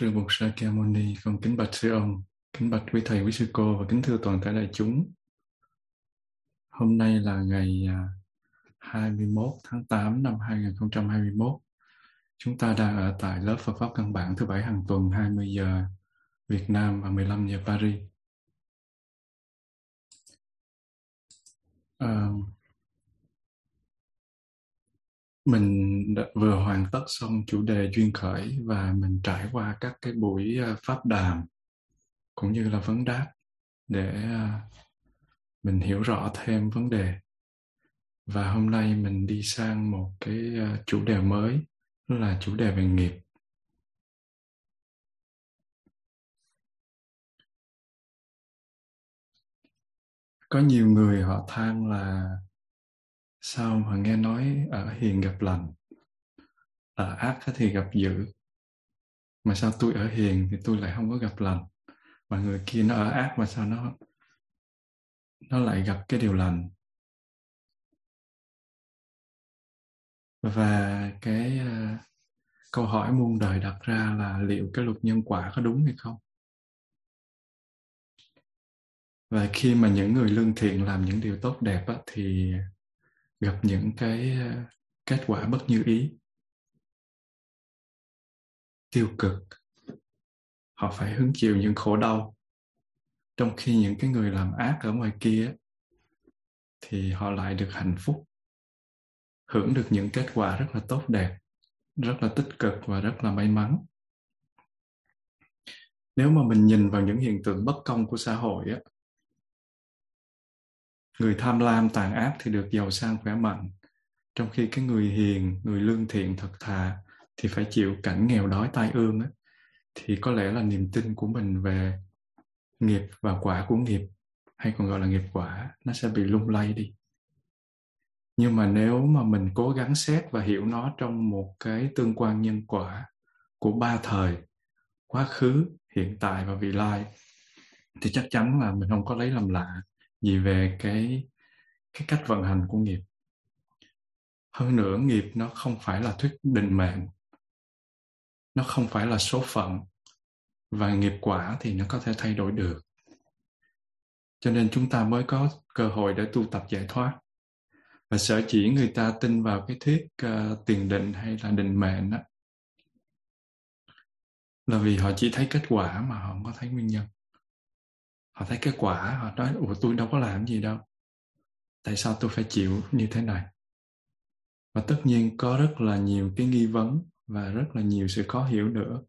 Sư Bụt Sa Ca Moni, con kính bạch sư ông, kính bạch quý thầy, quý sư cô và kính thưa toàn thể đại chúng. Hôm nay là ngày à, 21 tháng 8 năm 2021. Chúng ta đang ở tại lớp Phật pháp căn bản thứ bảy hàng tuần 20 giờ Việt Nam và 15 giờ Paris. À, mình đã vừa hoàn tất xong chủ đề duyên khởi và mình trải qua các cái buổi à, pháp đàm cũng như là vấn đáp để à, mình hiểu rõ thêm vấn đề. Và hôm nay mình đi sang một cái à, chủ đề mới, đó là chủ đề về nghiệp. Có nhiều người họ than là, sao mà nghe nói ở hiền gặp lành? Ở ác thì gặp dữ. Mà sao tôi ở hiền thì tôi lại không có gặp lành? Mà người kia nó ở ác mà sao nó nó lại gặp cái điều lành? Và cái uh, câu hỏi muôn đời đặt ra là liệu cái luật nhân quả có đúng hay không? Và khi mà những người lương thiện làm những điều tốt đẹp á, thì gặp những cái ờ, kết quả bất như ý tiêu cực. Họ phải hứng chịu những khổ đau. Trong khi những cái người làm ác ở ngoài kia thì họ lại được hạnh phúc, hưởng được những kết quả rất là tốt đẹp, rất là tích cực và rất là may mắn. Nếu mà mình nhìn vào những hiện tượng bất công của xã hội á, người tham lam tàn ác thì được giàu sang khỏe mạnh, trong khi cái người hiền, người lương thiện thật thà thì phải chịu cảnh nghèo đói tai ương á, thì có lẽ là niềm tin của mình về nghiệp và quả của nghiệp hay còn gọi là nghiệp quả nó sẽ bị lung lay đi. Nhưng mà nếu mà mình cố gắng xét và hiểu nó trong một cái tương quan nhân quả của ba thời quá khứ hiện tại và vị lai thì chắc chắn là mình không có lấy làm lạ gì về cái cái cách vận hành của nghiệp. Hơn nữa nghiệp nó không phải là thuyết định mệnh nó không phải là số phận và nghiệp quả thì nó có thể thay đổi được. Cho nên chúng ta mới có cơ hội để tu tập giải thoát và sở chỉ người ta tin vào cái thuyết uh, tiền định hay là định mệnh đó là vì họ chỉ thấy kết quả mà họ không có thấy nguyên nhân. Họ thấy kết quả họ nói ủa tôi đâu có làm gì đâu. Tại sao tôi phải chịu như thế này? Và tất nhiên có rất là nhiều cái nghi vấn và rất là nhiều sự khó hiểu nữa.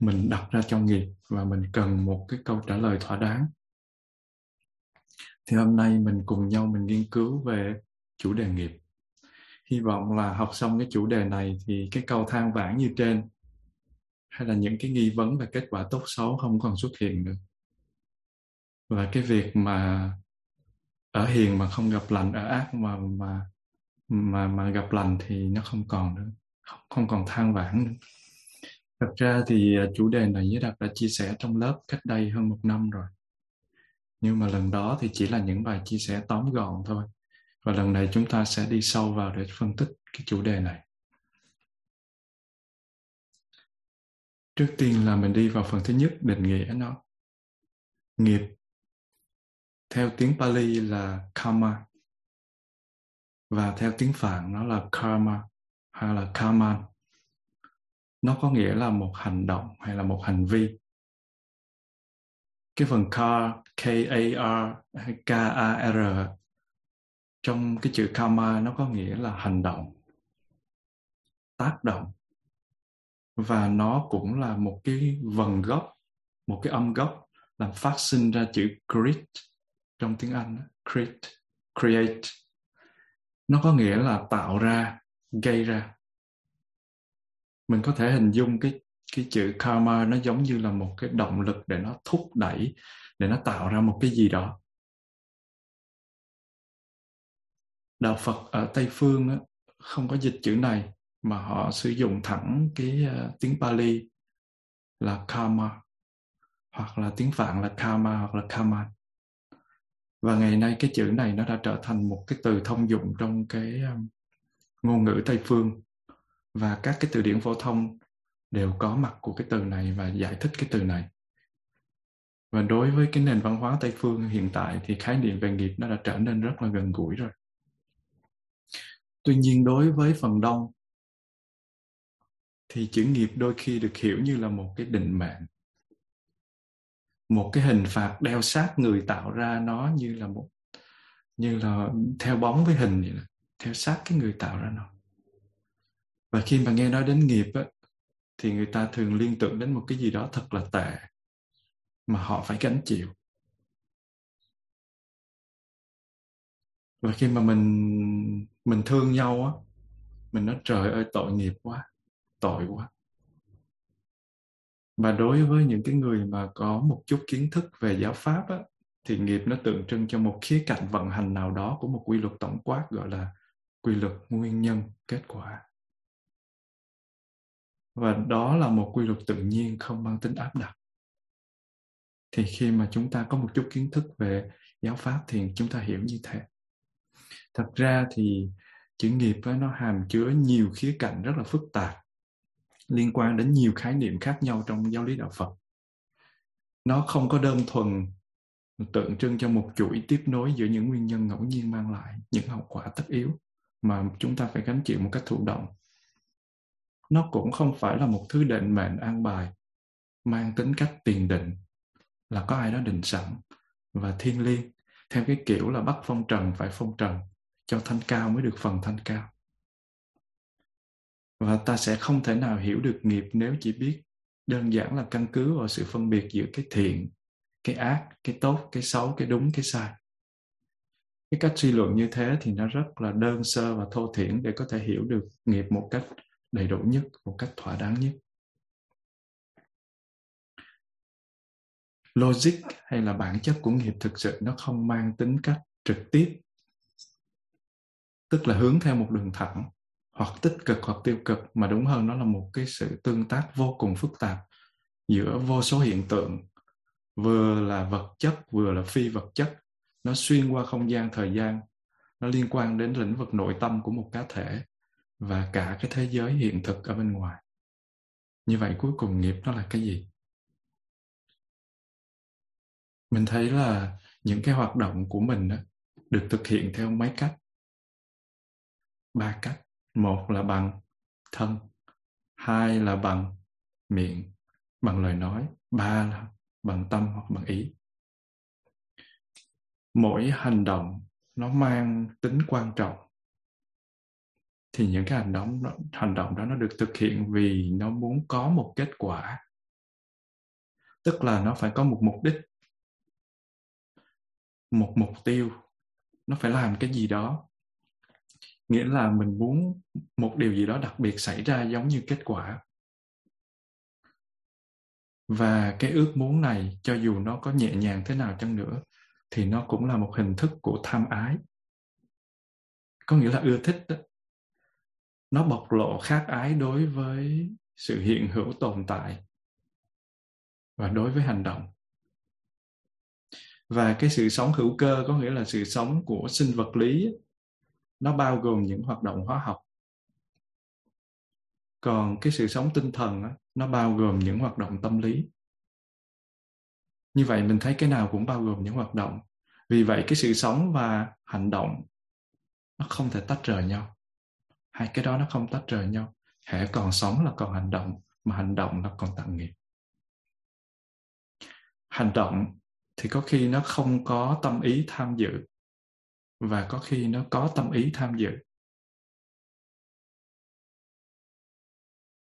Mình đặt ra trong nghiệp và mình cần một cái câu trả lời thỏa đáng. Thì hôm nay mình cùng nhau mình nghiên cứu về chủ đề nghiệp. Hy vọng là học xong cái chủ đề này thì cái câu than vãn như trên hay là những cái nghi vấn về kết quả tốt xấu không còn xuất hiện nữa. Và cái việc mà ở hiền mà không gặp lành, ở ác mà mà mà mà gặp lành thì nó không còn nữa không, còn than vãn nữa. Thật ra thì à, chủ đề này với đạt đã chia sẻ trong lớp cách đây hơn một năm rồi. Nhưng mà lần đó thì chỉ là những bài chia sẻ tóm gọn thôi. Và lần này chúng ta sẽ đi sâu vào để phân tích cái chủ đề này. Trước tiên là mình đi vào phần thứ nhất định nghĩa nó. Nghiệp. Theo tiếng Pali là karma. Và theo tiếng Phạn nó là karma hay là karma. Nó có nghĩa là một hành động hay là một hành vi. Cái phần car k a r k a r, trong cái chữ karma nó có nghĩa là hành động, tác động. Và nó cũng là một cái vần gốc, một cái âm gốc làm phát sinh ra chữ create trong tiếng Anh create create. Nó có nghĩa là tạo ra gây ra. Mình có thể hình dung cái cái chữ karma nó giống như là một cái động lực để nó thúc đẩy để nó tạo ra một cái gì đó. Đạo Phật ở Tây phương á, không có dịch chữ này mà họ sử dụng thẳng cái uh, tiếng Pali là karma hoặc là tiếng Phạn là karma hoặc là karma. Và ngày nay cái chữ này nó đã trở thành một cái từ thông dụng trong cái um, ngôn ngữ tây phương và các cái từ điển phổ thông đều có mặt của cái từ này và giải thích cái từ này. Và đối với cái nền văn hóa tây phương hiện tại thì khái niệm về nghiệp nó đã trở nên rất là gần gũi rồi. Tuy nhiên đối với phần đông thì chữ nghiệp đôi khi được hiểu như là một cái định mệnh một cái hình phạt đeo sát người tạo ra nó như là một như là theo bóng với hình vậy đó, theo sát cái người tạo ra nó. Và khi mà nghe nói đến nghiệp á, thì người ta thường liên tưởng đến một cái gì đó thật là tệ mà họ phải gánh chịu. Và khi mà mình mình thương nhau á mình nói trời ơi tội nghiệp quá tội quá. Và đối với những cái người mà có một chút kiến thức về giáo pháp á, thì nghiệp nó tượng trưng cho một khía cạnh vận hành nào đó của một quy luật tổng quát gọi là quy luật nguyên nhân, kết quả. Và đó là một quy luật tự nhiên không mang tính áp đặt. Thì khi mà chúng ta có một chút kiến thức về giáo pháp thì chúng ta hiểu như thế. Thật ra thì chữ nghiệp nó hàm chứa nhiều khía cạnh rất là phức tạp, liên quan đến nhiều khái niệm khác nhau trong giáo lý đạo phật. Nó không có đơn thuần tượng trưng cho một chuỗi tiếp nối giữa những nguyên nhân ngẫu nhiên mang lại, những hậu quả tất yếu mà chúng ta phải gánh chịu một cách thụ động. Nó cũng không phải là một thứ định mệnh an bài, mang tính cách tiền định, là có ai đó định sẵn và thiên liêng, theo cái kiểu là bắt phong trần, phải phong trần, cho thanh cao mới được phần thanh cao. Và ta sẽ không thể nào hiểu được nghiệp nếu chỉ biết đơn giản là căn cứ vào sự phân biệt giữa cái thiện, cái ác, cái tốt, cái xấu, cái đúng, cái sai cái cách suy luận như thế thì nó rất là đơn sơ và thô thiển để có thể hiểu được nghiệp một cách đầy đủ nhất, một cách thỏa đáng nhất. Logic hay là bản chất của nghiệp thực sự nó không mang tính cách trực tiếp, tức là hướng theo một đường thẳng, hoặc tích cực hoặc tiêu cực, mà đúng hơn, nó là một cái sự tương tác vô cùng phức tạp giữa vô số hiện tượng, vừa là vật chất, vừa là phi vật chất nó xuyên qua không gian thời gian. Nó liên quan đến lĩnh vực nội tâm của một cá thể và cả cái thế giới hiện thực ở bên ngoài. Như vậy cuối cùng nghiệp nó là cái gì? Mình thấy là những cái hoạt động của mình đó, được thực hiện theo mấy cách? Ba cách. Một là bằng thân hai là bằng miệng bằng lời nói ba là bằng tâm hoặc bằng ý mỗi hành động nó mang tính quan trọng. Thì những cái hành động hành động đó nó được thực hiện vì nó muốn có một kết quả. Tức là nó phải có một mục đích, một mục tiêu. Nó phải làm cái gì đó. Nghĩa là mình muốn một điều gì đó đặc biệt xảy ra giống như kết quả. Và cái ước muốn này cho dù nó có nhẹ nhàng thế nào chăng nữa thì nó cũng là một hình thức của tham ái. Có nghĩa là ưa thích đó. Nó bộc lộ khác ái đối với sự hiện hữu tồn tại và đối với hành động. Và cái sự sống hữu cơ có nghĩa là sự sống của sinh vật lý nó bao gồm những hoạt động hóa học. Còn cái sự sống tinh thần nó bao gồm những hoạt động tâm lý như vậy mình thấy cái nào cũng bao gồm những hoạt động. Vì vậy cái sự sống và hành động nó không thể tách rời nhau. Hai cái đó nó không tách rời nhau. Hễ còn sống là còn hành động, mà hành động nó còn tạo nghiệp hành động thì có khi nó không có tâm ý tham dự, và có khi nó có tâm ý tham dự.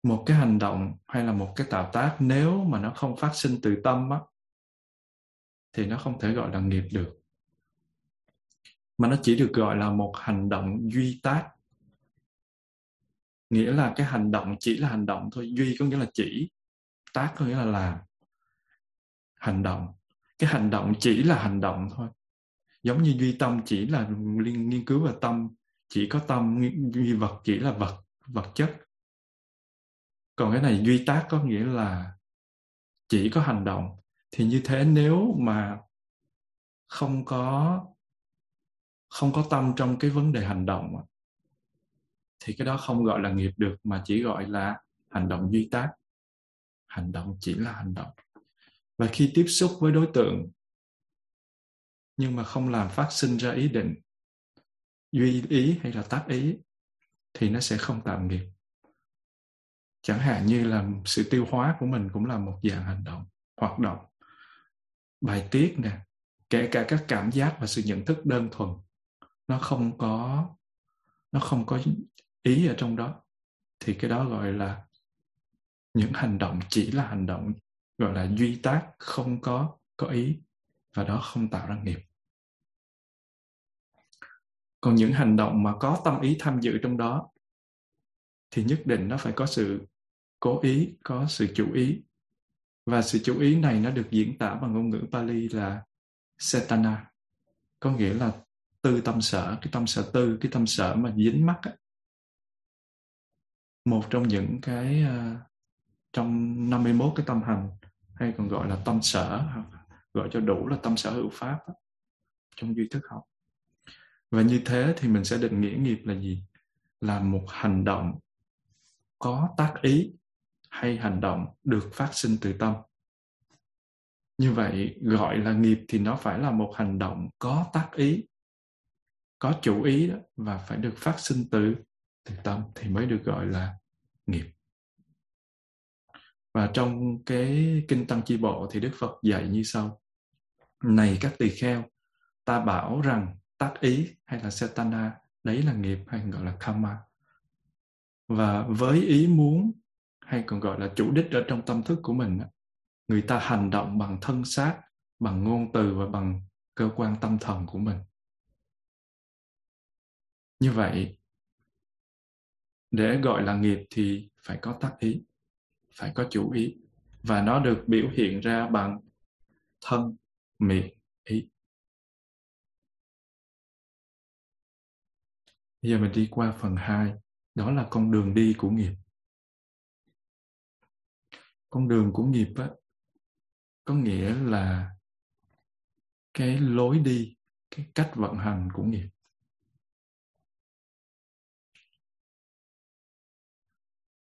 Một cái hành động hay là một cái tạo tác nếu mà nó không phát sinh từ tâm á thì nó không thể gọi là nghiệp được. Mà nó chỉ được gọi là một hành động duy tác. Nghĩa là cái hành động chỉ là hành động thôi. Duy có nghĩa là chỉ, tác có nghĩa là làm. Hành động. Cái hành động chỉ là hành động thôi. Giống như duy tâm chỉ là liên, nghiên cứu về tâm. Chỉ có tâm duy vật chỉ là vật vật chất. Còn cái này duy tác có nghĩa là chỉ có hành động thì như thế nếu mà không có không có tâm trong cái vấn đề hành động thì cái đó không gọi là nghiệp được, mà chỉ gọi là hành động duy tác. Hành động chỉ là hành động. Và khi tiếp xúc với đối tượng, nhưng mà không làm phát sinh ra ý định, duy ý hay là tác ý, thì nó sẽ không tạo nghiệp. Chẳng hạn như là sự tiêu hóa của mình cũng là một dạng hành động, hoạt động bài tiết nè, kể cả các cảm giác và sự nhận thức đơn thuần, nó không có, nó không có ý ở trong đó. Thì cái đó gọi là những hành động chỉ là hành động, gọi là duy tác, không có có ý, và đó không tạo ra nghiệp. Còn những hành động mà có tâm ý tham dự trong đó, thì nhất định nó phải có sự cố ý, có sự chủ ý và sự chú ý này nó được diễn tả bằng ngôn ngữ Pali là Setana. Có nghĩa là tư tâm sở cái tâm sở tư cái tâm sở mà dính mắc Ấy. một trong những cái uh, trong 51 cái tâm hành hay còn gọi là tâm sở gọi cho đủ là tâm sở hữu pháp ấy, trong duy thức học. Và như thế thì mình sẽ định nghĩa nghiệp là gì? Là một hành động có tác ý hay hành động được phát sinh từ tâm. Như vậy gọi là nghiệp thì nó phải là một hành động có tác ý có chủ ý đó, và phải được phát sinh từ từ tâm thì mới được gọi là nghiệp. Và trong cái kinh tăng chi bộ thì đức phật dạy như sau. Này các tỳ kheo ta bảo rằng tác ý hay là setana đấy là nghiệp hay gọi là karma. Và với ý muốn hay còn gọi là chủ đích ở trong tâm thức của mình người ta hành động bằng thân xác bằng ngôn từ và bằng cơ quan tâm thần của mình. Như vậy để gọi là nghiệp thì phải có tác ý phải có chủ ý. Và nó được biểu hiện ra bằng thân miệng ý. Bây giờ mình đi qua phần 2, đó là con đường đi của nghiệp. Con đường của nghiệp á, có nghĩa là cái lối đi, cái cách vận hành của nghiệp.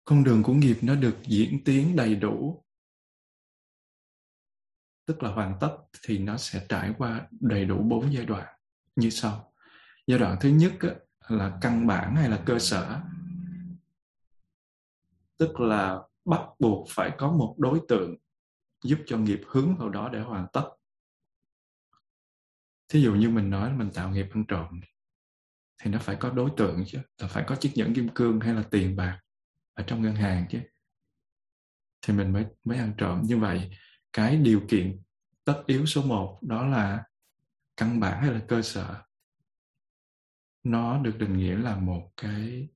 Con đường của nghiệp nó được diễn tiến đầy đủ tức là hoàn tất thì nó sẽ trải qua đầy đủ bốn giai đoạn như sau. Giai đoạn thứ nhất là căn bản hay là cơ sở tức là bắt buộc phải có một đối tượng giúp cho nghiệp hướng vào đó để hoàn tất. Thí dụ như mình nói mình tạo nghiệp ăn trộm thì nó phải có đối tượng chứ, là phải có chiếc nhẫn kim cương hay là tiền bạc ở trong ngân hàng chứ. Thì mình mới mới ăn trộm. Như vậy, cái điều kiện tất yếu số một đó là căn bản hay là cơ sở, nó được định nghĩa là một cái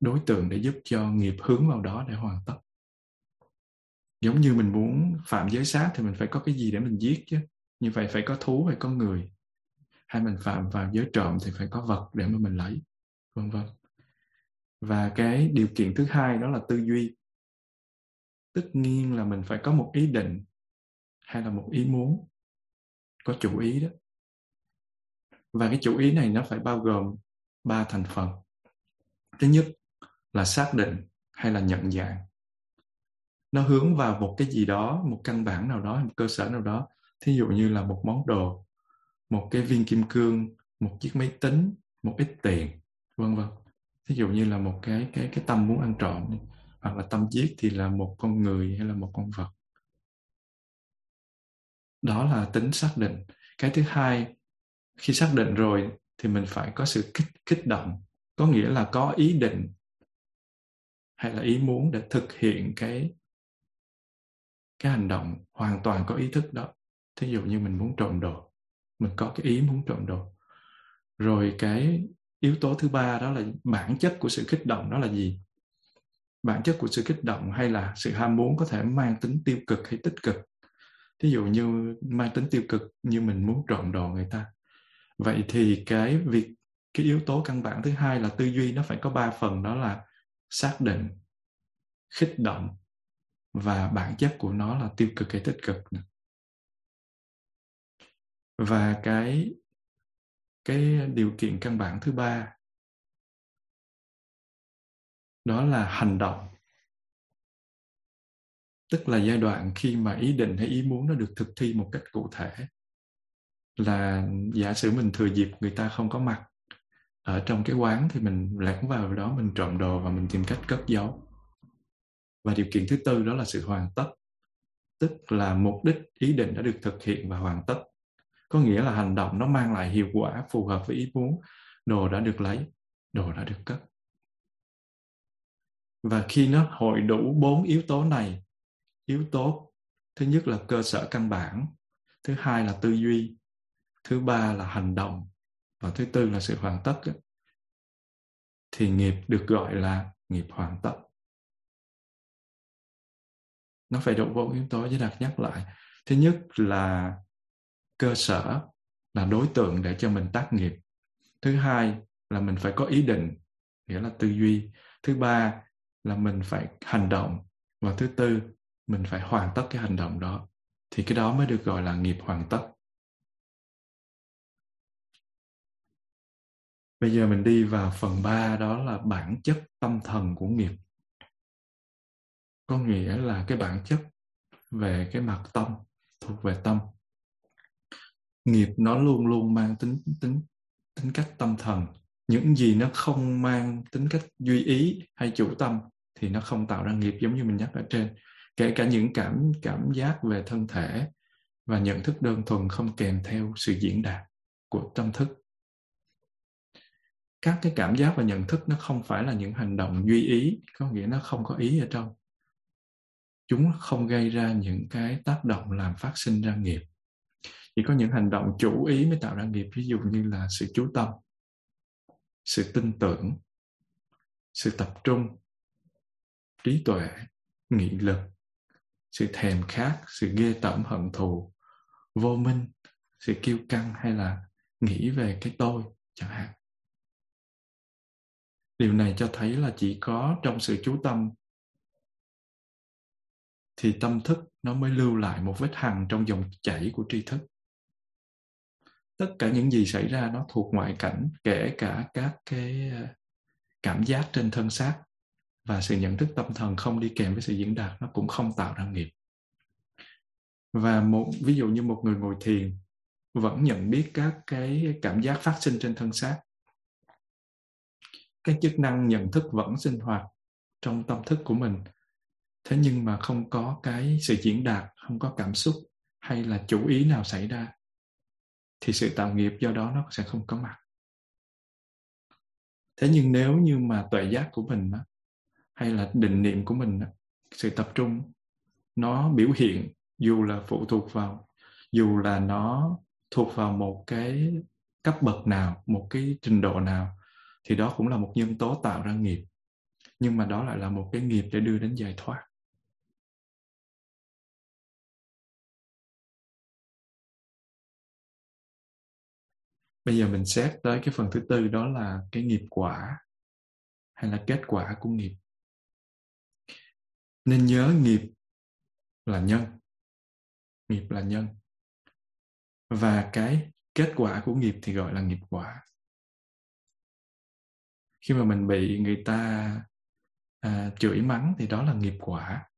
đối tượng để giúp cho nghiệp hướng vào đó để hoàn tất giống như mình muốn phạm giới sát thì mình phải có cái gì để mình giết chứ? Như vậy phải có thú hay có người. Hay mình phạm vào giới trộm thì phải có vật để mà mình lấy, vân vân. Và cái điều kiện thứ hai đó là tư duy. Tất nhiên là mình phải có một ý định hay là một ý muốn, có chủ ý đó. Và cái chủ ý này nó phải bao gồm ba thành phần. Thứ nhất là xác định hay là nhận dạng nó hướng vào một cái gì đó, một căn bản nào đó, một cơ sở nào đó. Thí dụ như là một món đồ, một cái viên kim cương, một chiếc máy tính, một ít tiền, vân vân. Thí dụ như là một cái cái cái tâm muốn ăn trộm hoặc là tâm giết thì là một con người hay là một con vật. Đó là tính xác định. Cái thứ hai, khi xác định rồi thì mình phải có sự kích kích động. Có nghĩa là có ý định hay là ý muốn để thực hiện cái cái hành động hoàn toàn có ý thức đó. Thí dụ như mình muốn trộm đồ, mình có cái ý muốn trộm đồ. Rồi cái yếu tố thứ ba đó là bản chất của sự kích động đó là gì? Bản chất của sự kích động hay là sự ham muốn có thể mang tính tiêu cực hay tích cực? Thí dụ như mang tính tiêu cực như mình muốn trộm đồ người ta. Vậy thì cái việc, cái yếu tố căn bản thứ hai là tư duy nó phải có ba phần, đó là xác định, khích động và bản chất của nó là tiêu cực hay tích cực và cái cái điều kiện căn bản thứ ba, đó là hành động. Tức là giai đoạn khi mà ý định hay ý muốn nó được thực thi một cách cụ thể, là giả sử mình thừa dịp người ta không có mặt ở trong cái quán thì mình lẻn vào đó, mình trộm đồ và mình tìm cách cất giấu và điều kiện thứ tư đó là sự hoàn tất, tức là mục đích, ý định đã được thực hiện và hoàn tất. Có nghĩa là hành động nó mang lại hiệu quả, phù hợp với ý muốn. Đồ đã được lấy, đồ đã được cất. Và khi nó hội đủ bốn yếu tố này, yếu tố thứ nhất là cơ sở căn bản, thứ hai là tư duy, thứ ba là hành động, và thứ tư là sự hoàn tất thì nghiệp được gọi là nghiệp hoàn tất nó phải đủ bốn yếu tố với đặt nhắc lại. Thứ nhất là cơ sở là đối tượng để cho mình tác nghiệp. Thứ hai là mình phải có ý định, nghĩa là tư duy. Thứ ba là mình phải hành động. Và thứ tư, mình phải hoàn tất cái hành động đó. Thì cái đó mới được gọi là nghiệp hoàn tất. Bây giờ mình đi vào phần 3 đó là bản chất tâm thần của nghiệp có nghĩa là cái bản chất về cái mặt tâm thuộc về tâm. Nghiệp nó luôn luôn mang tính tính tính cách tâm thần. Những gì nó không mang tính cách duy ý hay chủ tâm thì nó không tạo ra nghiệp giống như mình nhắc ở trên. Kể cả những cảm cảm giác về thân thể và nhận thức đơn thuần không kèm theo sự diễn đạt của tâm thức. Các cái cảm giác và nhận thức nó không phải là những hành động duy ý, có nghĩa nó không có ý ở trong chúng không gây ra những cái tác động làm phát sinh ra nghiệp. Chỉ có những hành động chủ ý mới tạo ra nghiệp, ví dụ như là sự chú tâm, sự tin tưởng, sự tập trung, trí tuệ, nghị lực, sự thèm khát, sự ghê tởm, hận thù, vô minh, sự kiêu căng hay là nghĩ về cái tôi chẳng hạn. Điều này cho thấy là chỉ có trong sự chú tâm thì tâm thức nó mới lưu lại một vết hằn trong dòng chảy của tri thức. Tất cả những gì xảy ra nó thuộc ngoại cảnh, kể cả các cái ờ, cảm giác trên thân xác và sự nhận thức tâm thần không đi kèm với sự diễn đạt nó cũng không tạo ra nghiệp. Và một, ví dụ như một người ngồi thiền vẫn nhận biết các cái cảm giác phát sinh trên thân xác. Cái chức năng nhận thức vẫn sinh hoạt trong tâm thức của mình thế nhưng mà không có cái sự diễn đạt không có cảm xúc hay là chủ ý nào xảy ra thì sự tạo nghiệp do đó nó sẽ không có mặt. Thế nhưng nếu như mà tuệ giác của mình đó, hay là định niệm của mình đó, sự tập trung nó biểu hiện dù là phụ thuộc vào dù là nó thuộc vào một cái cấp bậc nào một cái trình độ nào thì đó cũng là một nhân tố tạo ra nghiệp. Nhưng mà đó lại là một cái nghiệp để đưa đến giải thoát. Bây giờ mình xét tới cái phần thứ tư đó là cái nghiệp quả hay là kết quả của nghiệp. Nên nhớ nghiệp là nhân. Nghiệp là nhân. Và cái kết quả của nghiệp thì gọi là nghiệp quả. Khi mà mình bị người ta à, chửi mắng thì đó là nghiệp quả.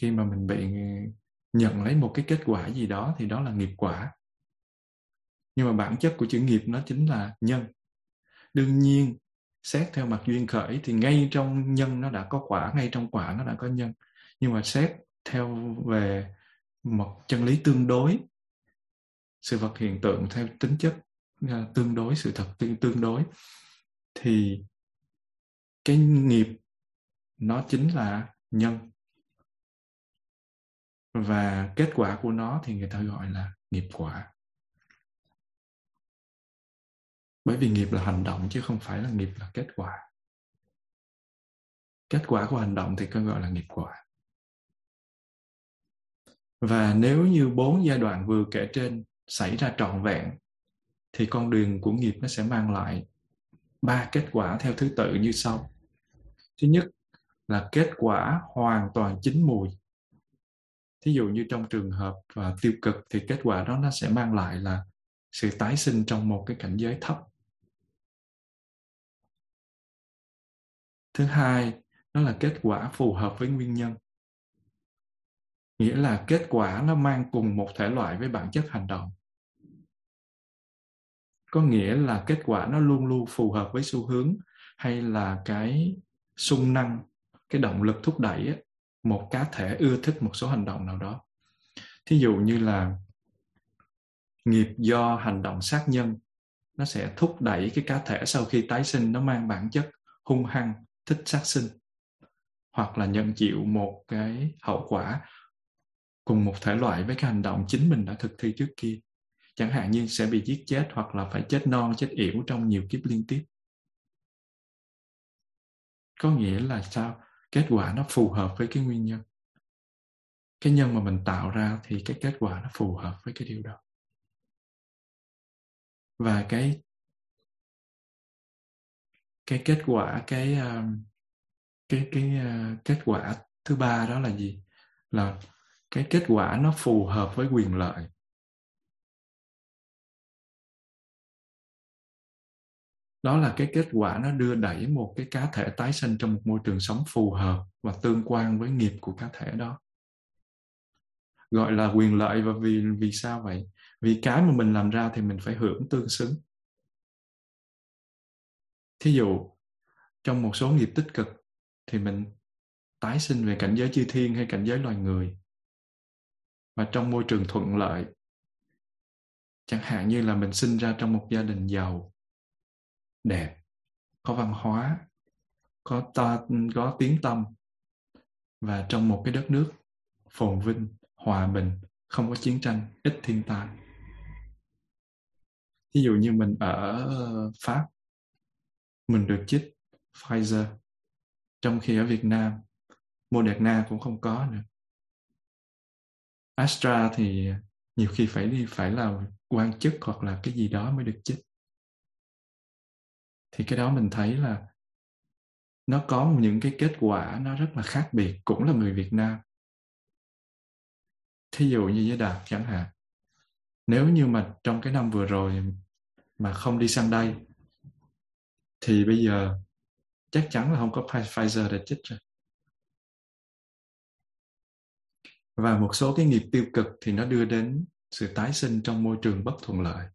Khi mà mình bị nhận lấy một cái kết quả gì đó thì đó là nghiệp quả nhưng mà bản chất của chữ nghiệp nó chính là nhân. Đương nhiên, xét theo mặt duyên khởi thì ngay trong nhân nó đã có quả, ngay trong quả nó đã có nhân. Nhưng mà xét theo về một chân lý tương đối, sự vật hiện tượng theo tính chất à, tương đối, sự thật tương đối, thì cái nghiệp nó chính là nhân. Và kết quả của nó thì người ta gọi là nghiệp quả. Bởi vì nghiệp là hành động chứ không phải là nghiệp là kết quả. Kết quả của hành động thì có gọi là nghiệp quả. Và nếu như bốn giai đoạn vừa kể trên xảy ra trọn vẹn, thì con đường của nghiệp nó sẽ mang lại ba kết quả theo thứ tự như sau. Thứ nhất là kết quả hoàn toàn chín mùi. Thí dụ như trong trường hợp và tiêu cực thì kết quả đó nó sẽ mang lại là sự tái sinh trong một cái cảnh giới thấp. Thứ hai nó là kết quả phù hợp với nguyên nhân. Nghĩa là kết quả nó mang cùng một thể loại với bản chất hành động. Có nghĩa là kết quả nó luôn luôn phù hợp với xu hướng hay là cái sung năng cái động lực thúc đẩy ấy, một cá thể ưa thích một số hành động nào đó. Thí dụ như là nghiệp do hành động sát nhân nó sẽ thúc đẩy cái cá thể sau khi tái sinh nó mang bản chất hung hăng thích sát sinh hoặc là nhận chịu một cái hậu quả cùng một thể loại với cái hành động chính mình đã thực thi trước kia. Chẳng hạn như sẽ bị giết chết hoặc là phải chết non, chết yểu trong nhiều kiếp liên tiếp. Có nghĩa là sao? Kết quả nó phù hợp với cái nguyên nhân. Cái nhân mà mình tạo ra thì cái kết quả nó phù hợp với cái điều đó. Và cái cái kết quả, cái ờ, cái cái ờ, kết quả thứ ba đó là gì? Là cái kết quả nó phù hợp với quyền lợi. Đó là cái kết quả nó đưa đẩy một cái cá thể tái sinh trong một môi trường sống phù hợp và tương quan với nghiệp của cá thể đó. Gọi là quyền lợi và vì vì sao vậy? Vì cái mà mình làm ra thì mình phải hưởng tương xứng thí dụ, trong một số nghiệp tích cực thì mình tái sinh về cảnh giới chư thiên hay cảnh giới loài người. Và trong môi trường thuận lợi, chẳng hạn như là mình sinh ra trong một gia đình giàu, đẹp, có văn hóa, có ta, có tiếng tâm, và trong một cái đất nước phồn vinh, hòa bình, không có chiến tranh, ít thiên tai. Ví dụ như mình ở pháp mình được chích Pfizer, trong khi ở Việt Nam, Moderna cũng không có nữa. Astra thì nhiều khi phải đi, phải là quan chức hoặc là cái gì đó mới được chích. Thì cái đó mình thấy là nó có những cái kết quả nó rất là khác biệt, cũng là người Việt Nam. Thí dụ như với Đạt chẳng hạn, nếu như mà trong cái năm vừa rồi mà không đi sang đây thì bây giờ chắc chắn là không có Pfizer để chích rồi. Và một số cái nghiệp tiêu cực thì nó đưa đến sự tái sinh trong môi trường bất thuận lợi.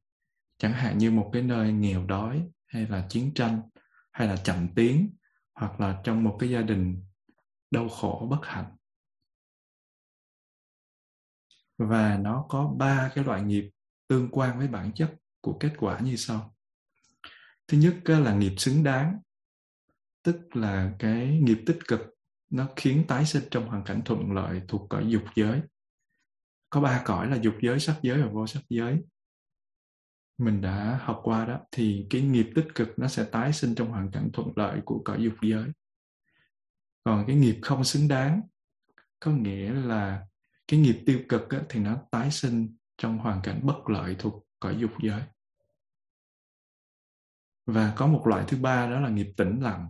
Chẳng hạn như một cái nơi nghèo đói, hay là chiến tranh, hay là chậm tiến, hoặc là trong một cái gia đình đau khổ, bất hạnh. Và nó có ba cái loại nghiệp tương quan với bản chất của kết quả như sau thứ nhất là nghiệp xứng đáng tức là cái nghiệp tích cực nó khiến tái sinh trong hoàn cảnh thuận lợi thuộc cõi dục giới. Có ba cõi là dục giới sắc giới và vô sắc giới. Mình đã học qua đó thì cái nghiệp tích cực nó sẽ tái sinh trong hoàn cảnh thuận lợi của cõi dục giới. Còn cái nghiệp không xứng đáng có nghĩa là cái nghiệp tiêu cực á, thì nó tái sinh trong hoàn cảnh bất lợi thuộc cõi dục giới và có một loại thứ ba đó là nghiệp tĩnh lặng.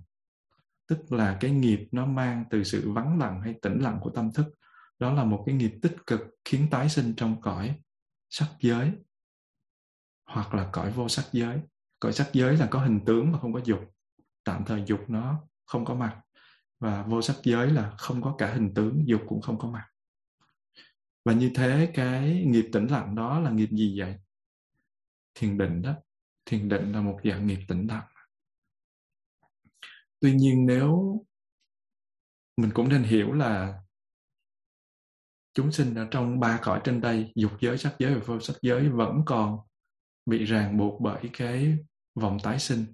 Tức là cái nghiệp nó mang từ sự vắng lặng hay tĩnh lặng của tâm thức. Đó là một cái nghiệp tích cực khiến tái sinh trong cõi sắc giới hoặc là cõi vô sắc giới. Cõi sắc giới là có hình tướng mà không có dục. Tạm thời dục nó không có mặt và vô sắc giới là không có cả hình tướng, dục cũng không có mặt. Và như thế cái nghiệp tĩnh lặng đó là nghiệp gì vậy? Thiền định đó thiền định là một dạng nghiệp tĩnh lặng tuy nhiên nếu mình cũng nên hiểu là chúng sinh ở trong ba cõi trên đây, dục giới, sắc giới và vô sắc giới vẫn còn bị ràng buộc bởi cái vòng tái sinh.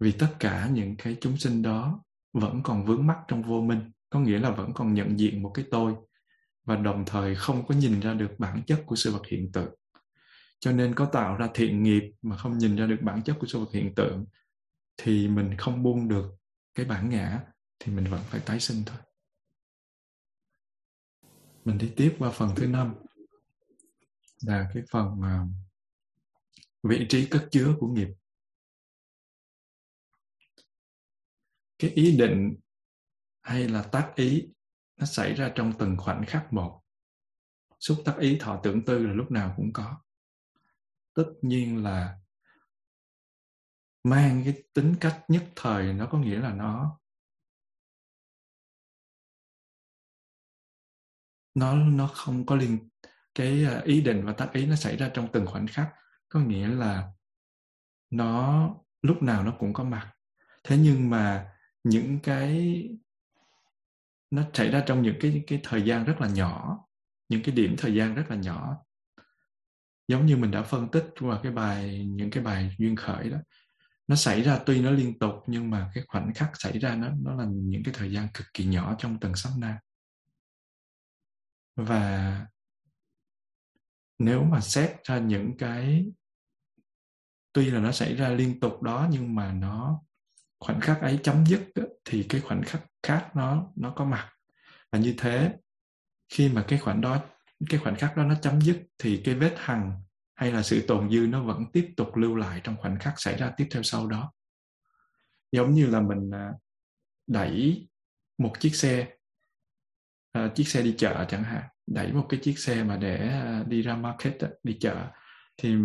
Vì tất cả những cái chúng sinh đó vẫn còn vướng mắc trong vô minh, có nghĩa là vẫn còn nhận diện một cái tôi và đồng thời không có nhìn ra được bản chất của sự vật hiện tượng cho nên có tạo ra thiện nghiệp mà không nhìn ra được bản chất của sự vật hiện tượng thì mình không buông được cái bản ngã thì mình vẫn phải tái sinh thôi. Mình đi tiếp qua phần thứ năm là cái phần uh, vị trí cất chứa của nghiệp. Cái ý định hay là tác ý nó xảy ra trong từng khoảnh khắc một. Xúc tác ý thọ tưởng tư là lúc nào cũng có tất nhiên là mang cái tính cách nhất thời nó có nghĩa là nó nó nó không có liên, cái à, ý định và tác ý nó xảy ra trong từng khoảnh khắc. Có nghĩa là nó, lúc nào nó cũng có mặt. Thế nhưng mà những cái, nó xảy ra trong những cái cái thời gian rất là nhỏ, những cái điểm thời gian rất là nhỏ giống như mình đã phân tích qua cái bài những cái bài duyên khởi đó. Nó xảy ra tuy nó liên tục nhưng mà cái khoảnh khắc xảy ra nó nó là những cái thời gian cực kỳ nhỏ trong từng sát na và nếu mà xét ra những cái tuy là nó xảy ra liên tục đó nhưng mà nó khoảnh khắc ấy chấm dứt đó, thì cái khoảnh khắc khác nó nó có mặt. Và như thế khi mà cái khoảnh đó cái khoảnh khắc đó nó chấm dứt thì cái vết hằn hay là sự tồn dư nó vẫn tiếp tục lưu lại trong khoảnh khắc xảy ra tiếp theo sau đó. Giống như là mình à, đẩy một chiếc xe uh, chiếc xe đi chợ chẳng hạn đẩy một cái chiếc xe mà để uh, đi ra market đi chợ thì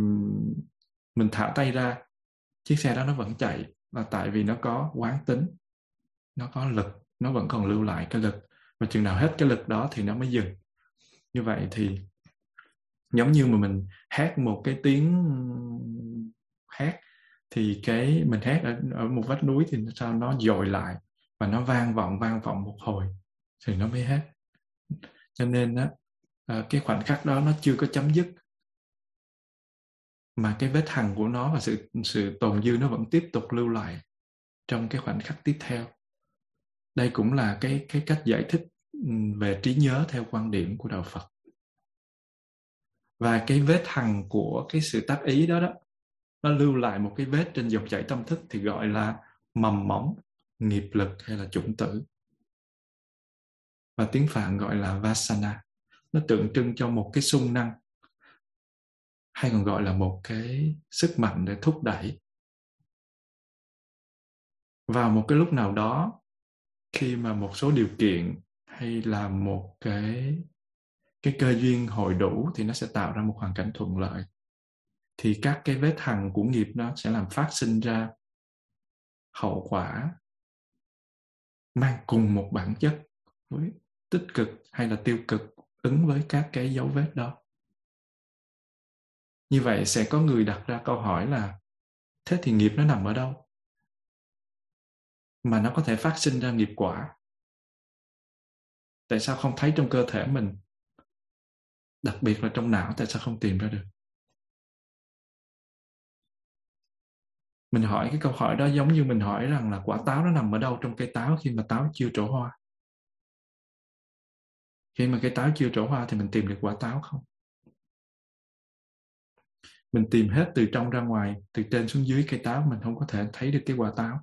mình thả tay ra chiếc xe đó nó vẫn chạy là tại vì nó có quán tính nó có lực nó vẫn còn lưu lại cái lực và chừng nào hết cái lực đó thì nó mới dừng như vậy thì giống như mà mình hát một cái tiếng hát thì cái mình hát ở, ở một vách núi thì sao nó dội lại và nó vang vọng vang vọng một hồi thì nó mới hết cho nên á à, cái khoảnh khắc đó nó chưa có chấm dứt. Mà cái vết hằn của nó và sự sự tồn dư nó vẫn tiếp tục lưu lại trong cái khoảnh khắc tiếp theo. Đây cũng là cái cái cách giải thích về trí nhớ theo quan điểm của đạo Phật. Và cái vết hằn của cái sự tác ý đó đó, nó lưu lại một cái vết trên dòng chảy tâm thức thì gọi là mầm móng nghiệp lực hay là chủng tử. Và tiếng phạn gọi là vasana. Nó tượng trưng cho một cái sung năng, hay còn gọi là một cái sức mạnh để thúc đẩy. Vào một cái lúc nào đó, khi mà một số điều kiện hay là một cái cái cơ duyên hồi đủ thì nó sẽ tạo ra một hoàn cảnh thuận lợi. Thì các cái vết hằn của nghiệp nó sẽ làm phát sinh ra hậu quả mang cùng một bản chất với tích cực hay là tiêu cực ứng với các cái dấu vết đó. Như vậy sẽ có người đặt ra câu hỏi là, thế thì nghiệp nó nằm ở đâu? Mà nó có thể phát sinh ra nghiệp quả tại sao không thấy trong cơ thể mình? Đặc biệt là trong não, tại sao không tìm ra được? Mình hỏi cái câu hỏi đó giống như mình hỏi rằng là quả táo nó nằm ở đâu trong cây táo khi mà táo chưa trổ hoa? Khi mà cây táo chưa trổ hoa thì mình tìm được quả táo không? Mình tìm hết từ trong ra ngoài, từ trên xuống dưới cây táo, mình không có thể thấy được cái quả táo.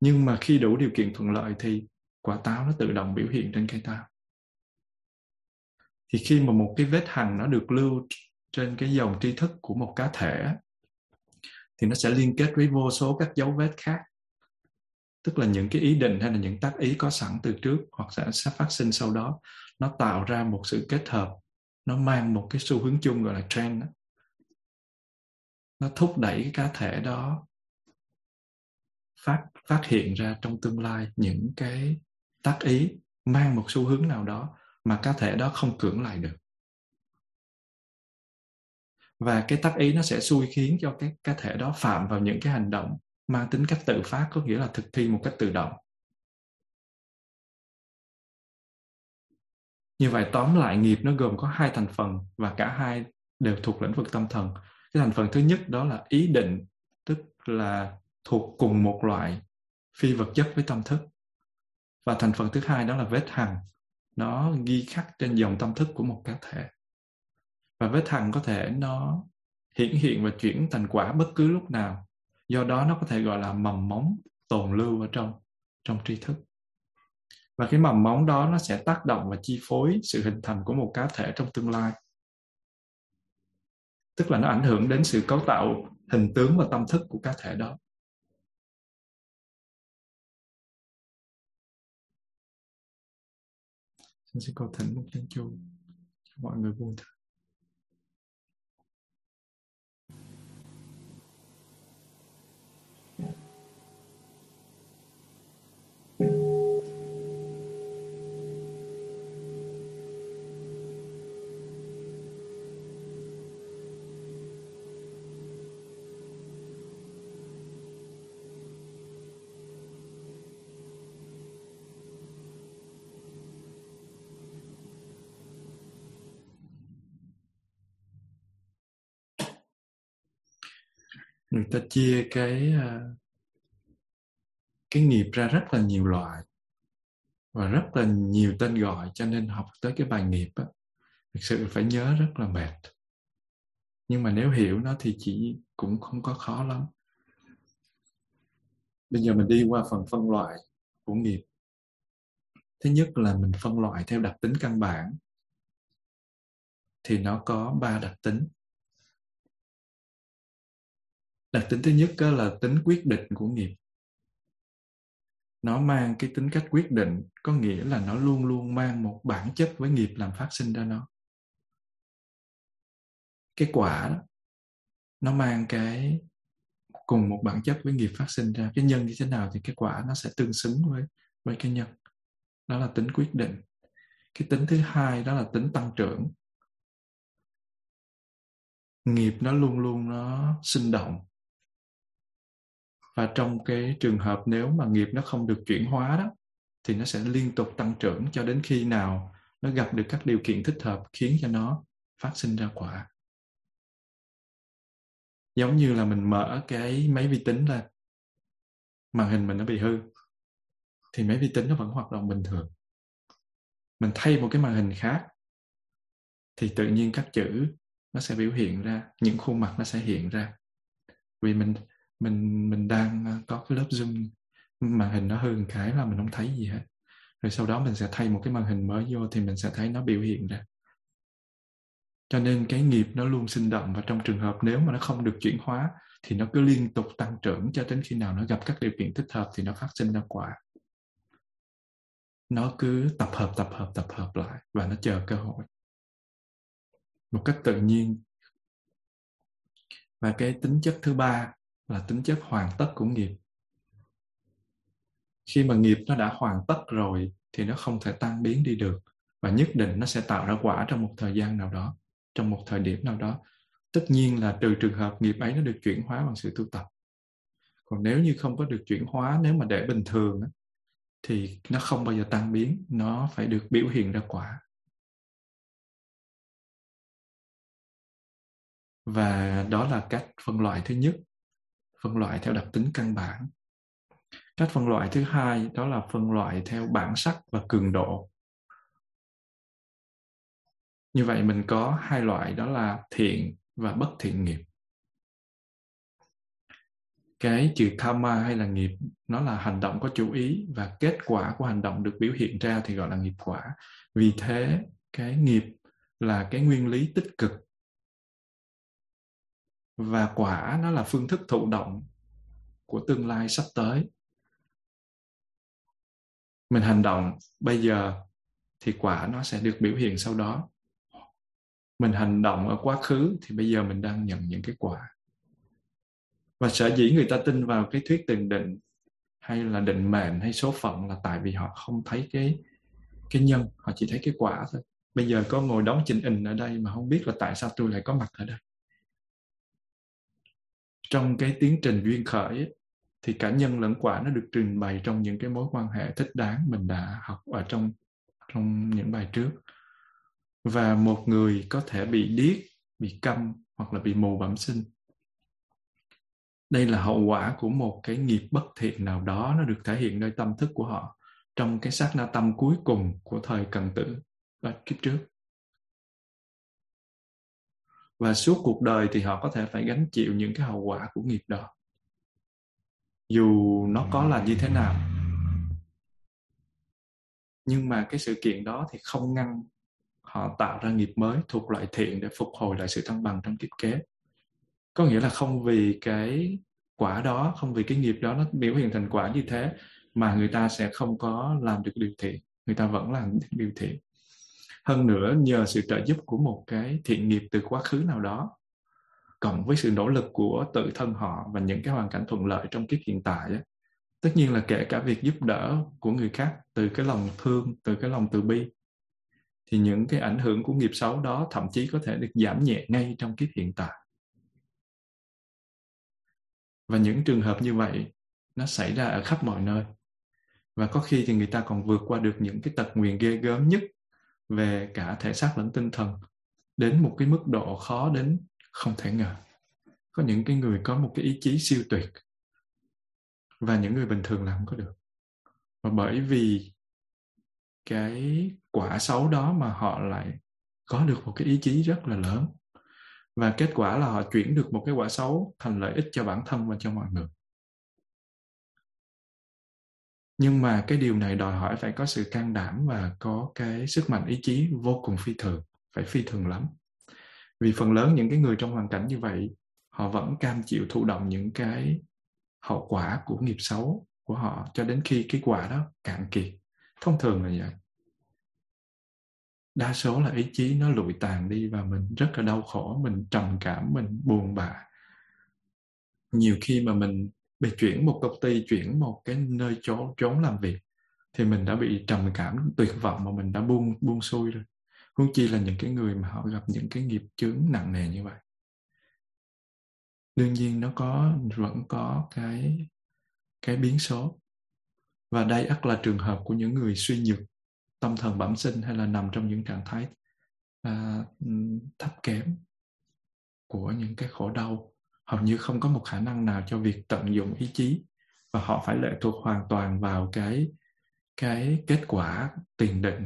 Nhưng mà khi đủ điều kiện thuận lợi thì quả táo nó tự động biểu hiện trên cây táo. Thì khi mà một cái vết hằn nó được lưu trên cái dòng tri thức của một cá thể thì nó sẽ liên kết với vô số các dấu vết khác. Tức là những cái ý định hay là những tác ý có sẵn từ trước hoặc sẽ, sẽ phát sinh sau đó nó tạo ra một sự kết hợp. Nó mang một cái xu hướng chung gọi là trend đó. nó thúc đẩy cái cá thể đó phát phát hiện ra trong tương lai những cái tác ý mang một xu hướng nào đó mà cá thể đó không cưỡng lại được. Và cái tác ý nó sẽ xui khiến cho cái cá thể đó phạm vào những cái hành động mang tính cách tự phát, có nghĩa là thực thi một cách tự động. Như vậy, tóm lại, nghiệp nó gồm có hai thành phần và cả hai đều thuộc lĩnh vực tâm thần. Cái thành phần thứ nhất đó là ý định, tức là thuộc cùng một loại phi vật chất với tâm thức và thành phần thứ hai đó là vết hằn. Nó ghi khắc trên dòng tâm thức của một cá thể. Và vết hằn có thể nó hiển hiện và chuyển thành quả bất cứ lúc nào. Do đó nó có thể gọi là mầm móng tồn lưu ở trong trong tri thức. Và cái mầm móng đó nó sẽ tác động và chi phối sự hình thành của một cá thể trong tương lai. Tức là nó ảnh hưởng đến sự cấu tạo hình tướng và tâm thức của cá thể đó. Xin sẽ cầu thỉnh một chân chu cho mọi người buông thở. Người ta chia cái ờ, cái nghiệp ra rất là nhiều loại và rất là nhiều tên gọi cho nên học tới cái bài nghiệp á, thực sự phải nhớ rất là mệt. Nhưng mà nếu hiểu nó thì chỉ cũng không có khó lắm. Bây giờ mình đi qua phần phân loại của nghiệp. Thứ nhất là mình phân loại theo đặc tính căn bản. Thì nó có ba đặc tính đặc tính thứ nhất là tính quyết định của nghiệp. Nó mang cái tính cách quyết định, có nghĩa là nó luôn luôn mang một bản chất với nghiệp làm phát sinh ra nó. Cái quả đó, nó mang cái, cùng một bản chất với nghiệp phát sinh ra. Cái nhân như thế nào thì cái quả nó sẽ tương xứng với với cái nhân. Đó là tính quyết định. Cái tính thứ hai đó là tính tăng trưởng. Nghiệp nó luôn luôn nó sinh động và trong cái trường hợp nếu mà nghiệp nó không được chuyển hóa đó, thì nó sẽ liên tục tăng trưởng cho đến khi nào nó gặp được các điều kiện thích hợp khiến cho nó phát sinh ra quả. Giống như là mình mở cái máy vi tính lên màn hình mình nó bị hư, thì máy vi tính nó vẫn hoạt động bình thường. Mình thay một cái màn hình khác, thì tự nhiên các chữ nó sẽ biểu hiện ra, những khuôn mặt nó sẽ hiện ra. Vì mình mình mình đang ờ, có cái lớp zoom màn hình nó hư một cái là mình không thấy gì hết. Rồi sau đó mình sẽ thay một cái màn hình mới vô thì mình sẽ thấy nó biểu hiện ra. Cho nên cái nghiệp nó luôn sinh động và trong trường hợp nếu mà nó không được chuyển hóa thì nó cứ liên tục tăng trưởng cho đến khi nào nó gặp các điều kiện thích hợp thì nó phát sinh ra quả. Nó cứ tập hợp tập hợp tập hợp lại và nó chờ cơ hội. Một cách tự nhiên. Và cái tính chất thứ ba là tính chất hoàn tất của nghiệp. Khi mà nghiệp nó đã hoàn tất rồi thì nó không thể tan biến đi được và nhất định nó sẽ tạo ra quả trong một thời gian nào đó, trong một thời điểm nào đó. Tất nhiên là trừ trường hợp nghiệp ấy nó được chuyển hóa bằng sự tu tập. Còn nếu như không có được chuyển hóa, nếu mà để bình thường thì nó không bao giờ tan biến, nó phải được biểu hiện ra quả. Và đó là cách phân loại thứ nhất phân loại theo đặc tính căn bản. Cách phân loại thứ hai đó là phân loại theo bản sắc và cường độ. Như vậy mình có hai loại, đó là thiện và bất thiện nghiệp. Cái chữ karma hay là nghiệp, nó là hành động có chủ ý và kết quả của hành động được biểu hiện ra thì gọi là nghiệp quả. Vì thế, cái nghiệp là cái nguyên lý tích cực và quả nó là phương thức thụ động của tương lai sắp tới. Mình hành động bây giờ thì quả nó sẽ được biểu hiện sau đó. Mình hành động ở quá khứ thì bây giờ mình đang nhận những cái quả. Và sở dĩ người ta tin vào cái thuyết tiền định hay là định mệnh hay số phận là tại vì họ không thấy cái cái nhân, họ chỉ thấy cái quả thôi. Bây giờ có ngồi đóng trình hình ở đây mà không biết là tại sao tôi lại có mặt ở đây trong cái tiến trình duyên khởi ấy, thì cả nhân lẫn quả nó được trình bày trong những cái mối quan hệ thích đáng mình đã học ở trong trong những bài trước. Và một người có thể bị điếc bị câm hoặc là bị mù bẩm sinh. Đây là hậu quả của một cái nghiệp bất thiện nào đó nó được thể hiện nơi tâm thức của họ trong cái sát na tâm cuối cùng của thời cần tử và kiếp trước và suốt cuộc đời thì họ có thể phải gánh chịu những cái hậu quả của nghiệp đó dù nó có là như thế nào. Nhưng mà cái sự kiện đó thì không ngăn họ tạo ra nghiệp mới thuộc loại thiện để phục hồi lại sự thăng bằng trong kiếp kế. Có nghĩa là không vì cái quả đó, không vì cái nghiệp đó nó biểu hiện thành quả như thế mà người ta sẽ không có làm được điều thiện. Người ta vẫn làm được điều thiện hơn nữa, nhờ sự trợ giúp của một cái thiện nghiệp từ quá khứ nào đó, cộng với sự nỗ lực của tự thân họ và những cái hoàn cảnh thuận lợi trong kiếp hiện tại tất nhiên là kể cả việc giúp đỡ của người khác từ cái lòng thương, từ cái lòng từ bi, thì những cái ảnh hưởng của nghiệp xấu đó thậm chí có thể được giảm nhẹ ngay trong kiếp hiện tại. Và những trường hợp như vậy, nó xảy ra ở khắp mọi nơi. Và có khi thì người ta còn vượt qua được những cái tật nguyền ghê gớm nhất về cả thể xác lẫn tinh thần đến một cái mức độ khó đến không thể ngờ. Có những cái người có một cái ý chí siêu tuyệt và những người bình thường làm không có được. Và bởi vì cái quả xấu đó mà họ lại có được một cái ý chí rất là lớn. Và kết quả là họ chuyển được một cái quả xấu thành lợi ích cho bản thân và cho mọi người nhưng mà cái điều này đòi hỏi phải có sự can đảm và có cái sức mạnh ý chí vô cùng phi thường, phải phi thường lắm. Vì phần lớn những cái người trong hoàn cảnh như vậy, họ vẫn cam chịu thụ động những cái hậu quả của nghiệp xấu của họ cho đến khi cái quả đó cạn kiệt. Thông thường là vậy. Đa số là ý chí nó lụi tàn đi và mình rất là đau khổ, mình trầm cảm, mình buồn bã. Nhiều khi mà mình bị chuyển một công ty chuyển một cái nơi trốn trốn làm việc thì mình đã bị trầm cảm tuyệt vọng mà mình đã buông buông xuôi rồi. Huống chi là những cái người mà họ gặp những cái nghiệp chướng nặng nề như vậy. Đương nhiên nó có vẫn có cái cái biến số. Và đây ắt là trường hợp của những người suy nhược tâm thần bẩm sinh hay là nằm trong những trạng thái à, thấp kém của những cái khổ đau hầu như không có một khả năng nào cho việc tận dụng ý chí và họ phải lệ thuộc hoàn toàn vào cái cái kết quả tiền định.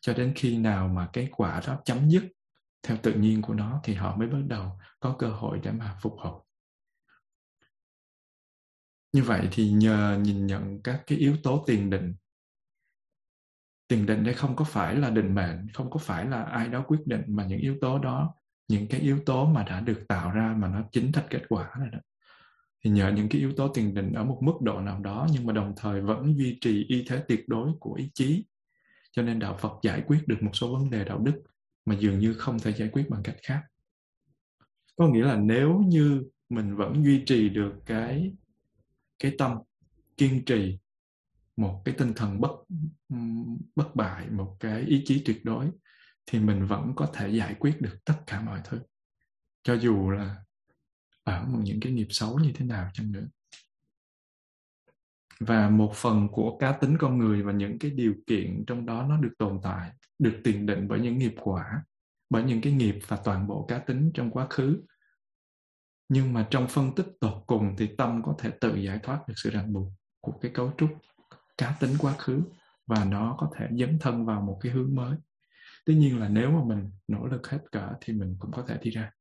Cho đến khi nào mà cái quả đó chấm dứt theo tự nhiên của nó thì họ mới bắt đầu có cơ hội để mà phục hồi. Như vậy thì nhờ nhìn nhận các cái yếu tố tiền định tiền định đây không có phải là định mệnh, không có phải là ai đó quyết định mà những yếu tố đó những cái yếu tố mà đã được tạo ra mà nó chính thành kết quả rồi đó. Thì nhờ những cái yếu tố tiền định ở một mức độ nào đó, nhưng mà đồng thời vẫn duy trì y thế tuyệt đối của ý chí. Cho nên đạo Phật giải quyết được một số vấn đề đạo đức mà dường như không thể giải quyết bằng cách khác. Có nghĩa là nếu như mình vẫn duy trì được cái cái tâm kiên trì, một cái tinh thần bất bất bại, một cái ý chí tuyệt đối thì mình vẫn có thể giải quyết được tất cả mọi thứ. Cho dù là ở một những cái nghiệp xấu như thế nào chăng nữa. Và một phần của cá tính con người và những cái điều kiện trong đó nó được tồn tại, được tiền định bởi những nghiệp quả, bởi những cái nghiệp và toàn bộ cá tính trong quá khứ. Nhưng mà trong phân tích tột cùng thì tâm có thể tự giải thoát được sự ràng buộc của cái cấu trúc cá tính quá khứ và nó có thể dấn thân vào một cái hướng mới tuy nhiên là nếu mà mình nỗ lực hết cả thì mình cũng có thể đi ra.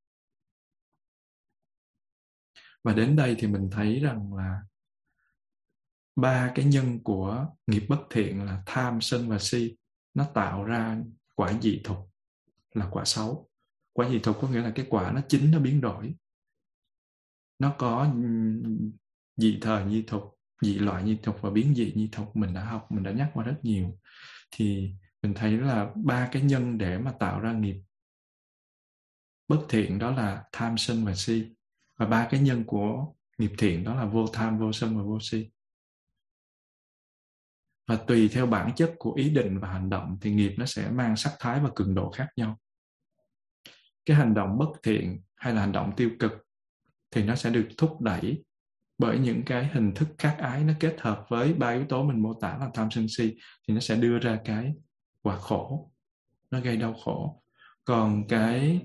Và đến đây thì mình thấy rằng là ba cái nhân của nghiệp bất thiện là tham, sân và si, nó tạo ra quả dị thục là quả xấu. Quả dị thục có nghĩa là cái quả nó chính nó biến đổi. Nó có dị thời nhi thục, dị loại nhi thục và biến dị nhi thục mình đã học, mình đã nhắc qua rất nhiều. Thì mình thấy là ba cái nhân để mà tạo ra nghiệp bất thiện đó là tham sân và si. Và ba cái nhân của nghiệp thiện đó là vô tham, vô sân và vô si. Và tùy theo bản chất của ý định và hành động thì nghiệp nó sẽ mang sắc thái và cường độ khác nhau. Cái hành động bất thiện hay là hành động tiêu cực thì nó sẽ được thúc đẩy bởi những cái hình thức khác ái nó kết hợp với ba yếu tố mình mô tả là tham sân si thì nó sẽ đưa ra cái quả khổ nó gây đau khổ. Còn cái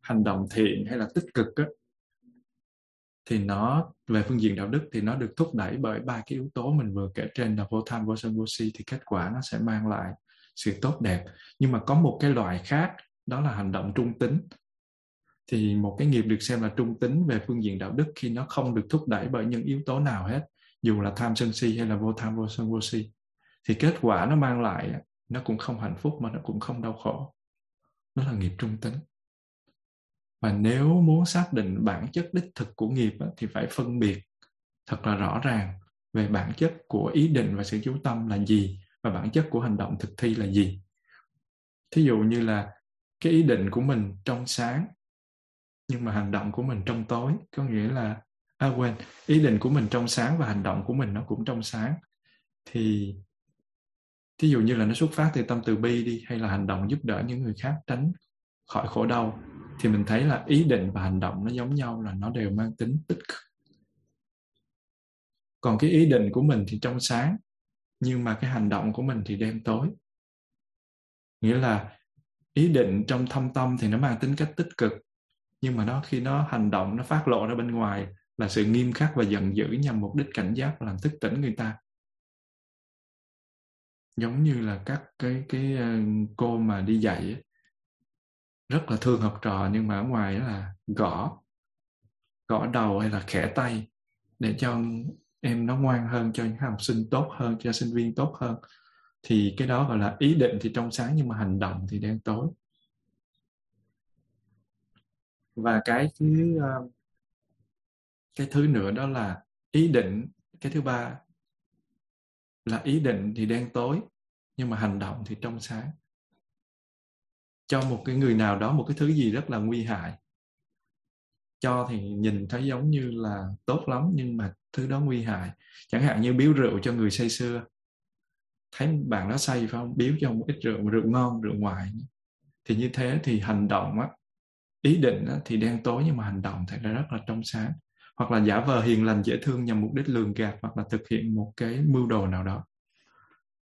hành động thiện hay là tích cực á, thì nó về phương diện đạo đức thì nó được thúc đẩy bởi ba cái yếu tố mình vừa kể trên là vô tham vô sân vô si thì kết quả nó sẽ mang lại sự tốt đẹp. Nhưng mà có một cái loại khác đó là hành động trung tính. Thì một cái nghiệp được xem là trung tính về phương diện đạo đức khi nó không được thúc đẩy bởi những yếu tố nào hết dù là tham sân si hay là vô tham vô sân vô si thì kết quả nó mang lại nó cũng không hạnh phúc mà nó cũng không đau khổ. Nó là nghiệp trung tính. Và nếu muốn xác định bản chất đích thực của nghiệp thì phải phân biệt thật là rõ ràng về bản chất của ý định và sự chú tâm là gì và bản chất của hành động thực thi là gì. Thí dụ như là cái ý định của mình trong sáng, nhưng mà hành động của mình trong tối. Có nghĩa là à quên, ý định của mình trong sáng và hành động của mình nó cũng trong sáng. Thì thí dụ như là nó xuất phát từ tâm từ bi đi, hay là hành động giúp đỡ những người khác tránh khỏi khổ đau, thì mình thấy là ý định và hành động nó giống nhau, là nó đều mang tính tích cực. Còn cái ý định của mình thì trong sáng, nhưng mà cái hành động của mình thì đêm tối. Nghĩa là ý định trong thâm tâm thì nó mang tính cách tích cực, nhưng mà nó khi nó hành động, nó phát lộ ra bên ngoài là sự nghiêm khắc và giận dữ nhằm mục đích cảnh giác và làm thức tỉnh người ta giống như là các cái cái ờ, cô mà đi dạy ấy, rất là thương học trò nhưng mà ở ngoài là gõ gõ đầu hay là khẽ tay để cho em nó ngoan hơn cho những học sinh tốt hơn cho sinh viên tốt hơn. Thì cái đó gọi là ý định thì trong sáng nhưng mà hành động thì đen tối. Và cái thứ ờ, cái thứ nữa đó là ý định. Cái thứ ba là ý định thì đen tối nhưng mà hành động thì trong sáng. Cho một cái người nào đó một cái thứ gì rất là nguy hại cho thì nhìn thấy giống như là tốt lắm nhưng mà thứ đó nguy hại. Chẳng hạn như biếu rượu cho người say xưa. Thấy bạn đó say phải không? Biếu cho một ít rượu rượu ngon rượu ngoại. Thì như thế thì hành động á ý định á, thì đen tối nhưng mà hành động thì ra rất là trong sáng hoặc là giả vờ hiền lành dễ thương nhằm mục đích lường gạt hoặc là thực hiện một cái mưu đồ nào đó.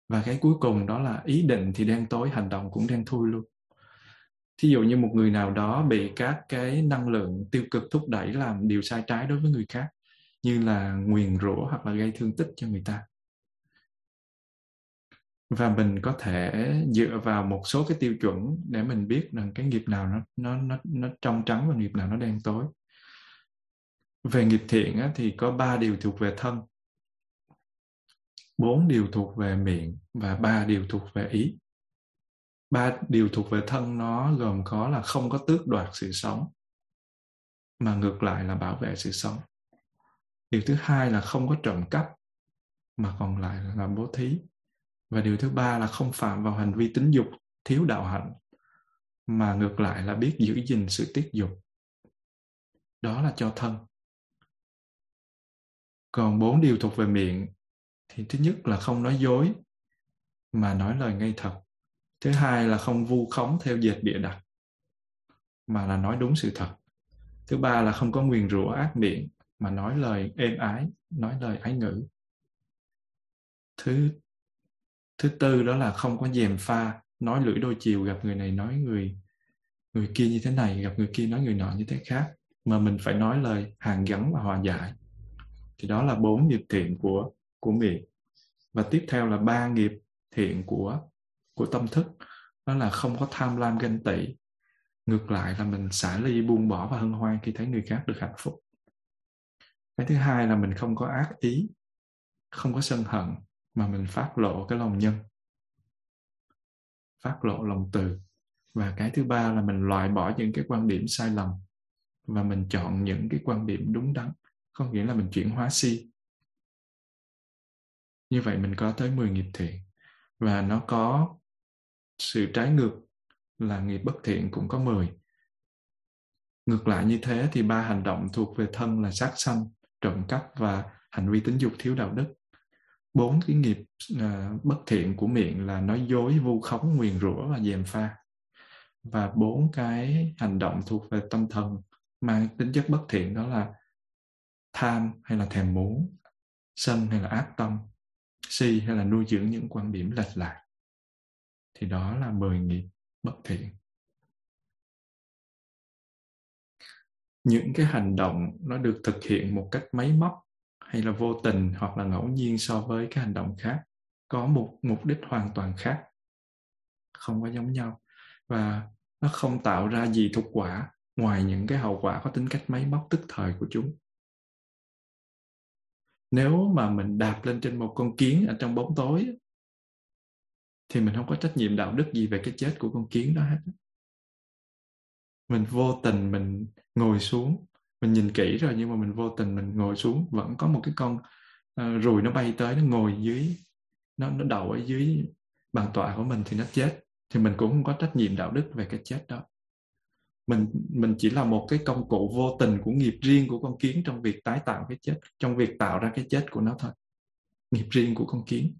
Và cái cuối cùng đó là ý định thì đen tối, hành động cũng đen thui luôn. Thí dụ như một người nào đó bị các cái năng lượng tiêu cực thúc đẩy làm điều sai trái đối với người khác, như là nguyền rủa hoặc là gây thương tích cho người ta. Và mình có thể dựa vào một số cái tiêu chuẩn để mình biết rằng cái nghiệp nào nó nó nó nó trong trắng và nghiệp nào nó đen tối về nghiệp thiện á, thì có ba điều thuộc về thân bốn điều thuộc về miệng và ba điều thuộc về ý. Ba điều thuộc về thân nó gồm có là không có tước đoạt sự sống mà ngược lại là bảo vệ sự sống. Điều thứ hai là không có trộm cắp mà còn lại là làm bố thí. Và điều thứ ba là không phạm vào hành vi tính dục thiếu đạo hạnh mà ngược lại là biết giữ gìn sự tiết dục. Đó là cho thân còn bốn điều thuộc về miệng thì thứ nhất là không nói dối, mà nói lời ngay thật. Thứ hai là không vu khống theo dệt bịa đặt, mà là nói đúng sự thật. Thứ ba là không có nguyền rủa ác miệng, mà nói lời êm ái, nói lời ái ngữ. Thứ thứ tư đó là không có dèm pha, nói lưỡi đôi chiều gặp người này nói người người kia như thế này, gặp người kia nói người nọ như thế khác, mà mình phải nói lời hàng gắn và hòa giải thì đó là bốn nghiệp thiện của của miệng. Và tiếp theo là ba nghiệp thiện của của tâm thức. Đó là không có tham lam ganh tị. Ngược lại là mình xả ly, buông bỏ và hân hoan khi thấy người khác được hạnh phúc. Cái thứ hai là mình không có ác ý, không có sân hận, mà mình phát lộ cái lòng nhân. Phát lộ lòng từ. Và cái thứ ba là mình loại bỏ những cái quan điểm sai lầm. Và mình chọn những cái quan điểm đúng đắn có nghĩa là mình chuyển hóa si. Như vậy mình có tới 10 nghiệp thiện. Và nó có sự trái ngược là nghiệp bất thiện cũng có 10 ngược lại như thế thì ba hành động thuộc về thân là sát sanh trộm cắp và hành vi tính dục thiếu đạo đức. Bốn cái nghiệp uh, bất thiện của miệng là nói dối vu khống nguyền rủa và dèm pha. Và bốn cái hành động thuộc về tâm thần mang tính chất bất thiện đó là tham hay là thèm muốn, sân hay là ác tâm, si hay là nuôi dưỡng những quan điểm lệch lạc, thì đó là mười nghiệp bất thiện. Những cái hành động nó được thực hiện một cách máy móc hay là vô tình hoặc là ngẫu nhiên so với cái hành động khác có một mục đích hoàn toàn khác, không có giống nhau và nó không tạo ra gì thuộc quả ngoài những cái hậu quả có tính cách máy móc tức thời của chúng nếu mà mình đạp lên trên một con kiến ở trong bóng tối thì mình không có trách nhiệm đạo đức gì về cái chết của con kiến đó hết. Mình vô tình mình ngồi xuống mình nhìn kỹ rồi nhưng mà mình vô tình mình ngồi xuống vẫn có một cái con uh, ruồi nó bay tới nó ngồi dưới nó nó đậu ở dưới bàn tọa của mình thì nó chết. Thì mình cũng không có trách nhiệm đạo đức về cái chết đó mình mình chỉ là một cái công cụ vô tình của nghiệp riêng của con kiến trong việc tái tạo cái chết, trong việc tạo ra cái chết của nó thôi. Nghiệp riêng của con kiến.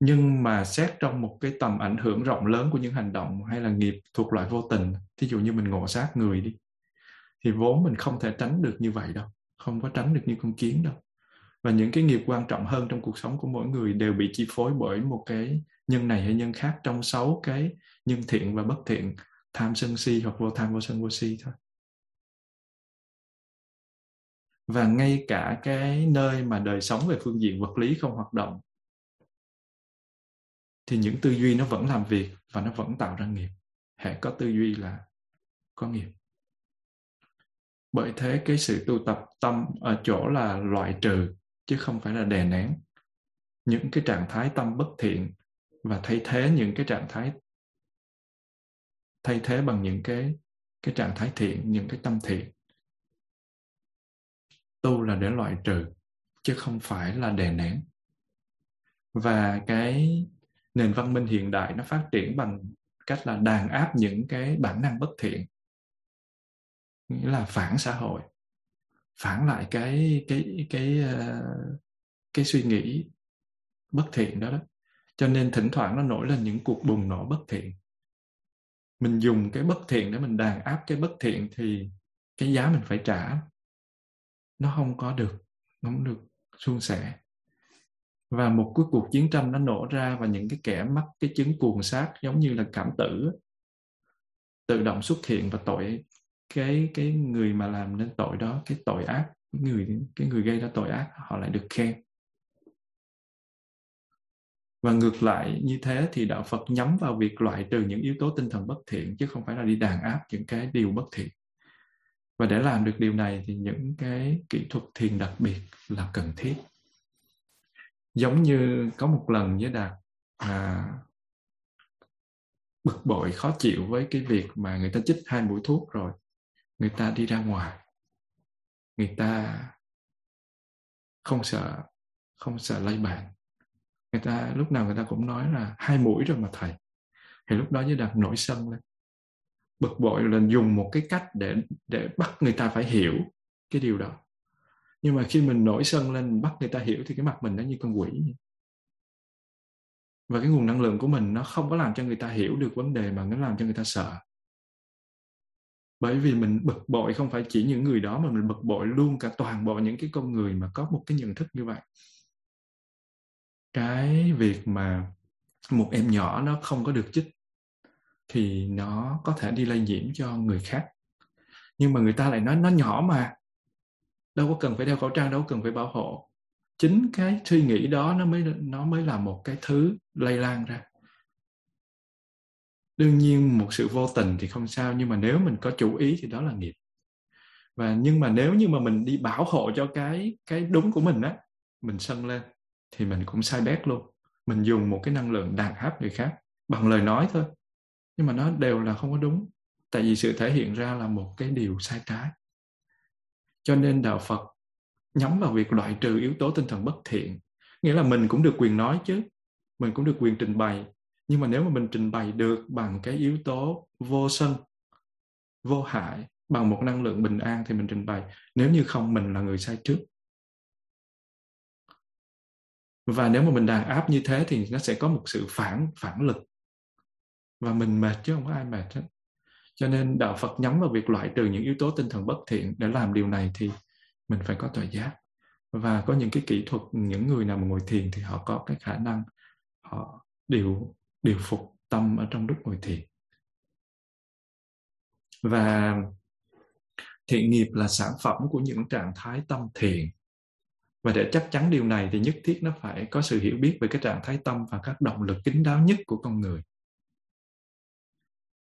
Nhưng mà xét trong một cái tầm ảnh hưởng rộng lớn của những hành động hay là nghiệp thuộc loại vô tình, thí dụ như mình ngộ sát người đi, thì vốn mình không thể tránh được như vậy đâu, không có tránh được như con kiến đâu. Và những cái nghiệp quan trọng hơn trong cuộc sống của mỗi người đều bị chi phối bởi một cái nhân này hay nhân khác trong sáu cái nhân thiện và bất thiện tham sân si hoặc vô tham vô sân vô si thôi. Và ngay cả cái nơi mà đời sống về phương diện vật lý không hoạt động, thì những tư duy nó vẫn làm việc và nó vẫn tạo ra nghiệp. Hệ có tư duy là có nghiệp. Bởi thế cái sự tu tập tâm ở chỗ là loại trừ, chứ không phải là đè nén. Những cái trạng thái tâm bất thiện và thay thế những cái trạng thái thay thế bằng những cái cái trạng thái thiện, những cái tâm thiện. Tu là để loại trừ, chứ không phải là đè nén. Và cái nền văn minh hiện đại nó phát triển bằng cách là đàn áp những cái bản năng bất thiện. Nghĩa là phản xã hội, phản lại cái cái cái ờ, cái suy nghĩ bất thiện đó đó. Cho nên thỉnh thoảng nó nổi lên những cuộc bùng nổ bất thiện mình dùng cái bất thiện để mình đàn áp cái bất thiện thì cái giá mình phải trả. Nó không có được, nó không được suôn sẻ. Và một cái cuộc chiến tranh nó nổ ra và những cái kẻ mắc cái chứng cuồng sát giống như là cảm tử, tự động xuất hiện và tội cái cái người mà làm nên tội đó, cái tội ác, cái người cái người gây ra tội ác, họ lại được khen và ngược lại như thế thì đạo Phật nhắm vào việc loại trừ những yếu tố tinh thần bất thiện chứ không phải là đi đàn áp những cái điều bất thiện. Và để làm được điều này thì những cái kỹ thuật thiền đặc biệt là cần thiết. Giống như có một lần với đạt à, bực bội khó chịu với cái việc mà người ta chích hai mũi thuốc rồi người ta đi ra ngoài. Người ta không sợ không sợ lây bệnh người ta, lúc nào người ta cũng nói là hai mũi rồi mà thầy. Thì lúc đó với đạt nổi sân lên. Bực bội là dùng một cái cách để để bắt người ta phải hiểu cái điều đó. Nhưng mà khi mình nổi sân lên mình bắt người ta hiểu thì cái mặt mình nó như con quỷ và cái nguồn năng lượng của mình nó không có làm cho người ta hiểu được vấn đề mà nó làm cho người ta sợ. Bởi vì mình bực bội không phải chỉ những người đó mà mình bực bội luôn cả toàn bộ những cái con người mà có một cái nhận thức như vậy cái việc mà một em nhỏ nó không có được chích thì nó có thể đi lây nhiễm cho người khác. Nhưng mà người ta lại nói nó nhỏ mà. Đâu có cần phải đeo khẩu trang, đâu có cần phải bảo hộ. Chính cái suy nghĩ đó nó mới nó mới là một cái thứ lây lan ra. Đương nhiên một sự vô tình thì không sao, nhưng mà nếu mình có chủ ý thì đó là nghiệp. Và nhưng mà nếu như mà mình đi bảo hộ cho cái cái đúng của mình á, mình sân lên thì mình cũng sai bét luôn. Mình dùng một cái năng lượng đàn áp người khác, bằng lời nói thôi. Nhưng mà nó đều là không có đúng. Tại vì sự thể hiện ra là một cái điều sai trái. Cho nên đạo phật nhắm vào việc loại trừ yếu tố tinh thần bất thiện. Nghĩa là mình cũng được quyền nói chứ. Mình cũng được quyền trình bày. Nhưng mà nếu mà mình trình bày được bằng cái yếu tố vô sân, vô hại, bằng một năng lượng bình an thì mình trình bày. Nếu như không, mình là người sai trước và nếu mà mình đàn áp như thế thì nó sẽ có một sự phản phản lực. Và mình mệt chứ không có ai mệt hết. Cho nên đạo Phật nhắm vào việc loại trừ những yếu tố tinh thần bất thiện để làm điều này thì mình phải có tuệ giác. Và có những cái kỹ thuật, những người nào mà ngồi thiền thì họ có cái khả năng họ điều điều phục tâm ở trong lúc ngồi thiền. Và thiện nghiệp là sản phẩm của những trạng thái tâm thiền và để chắc chắn điều này thì nhất thiết nó phải có sự hiểu biết về cái trạng thái tâm và các động lực kín đáo nhất của con người.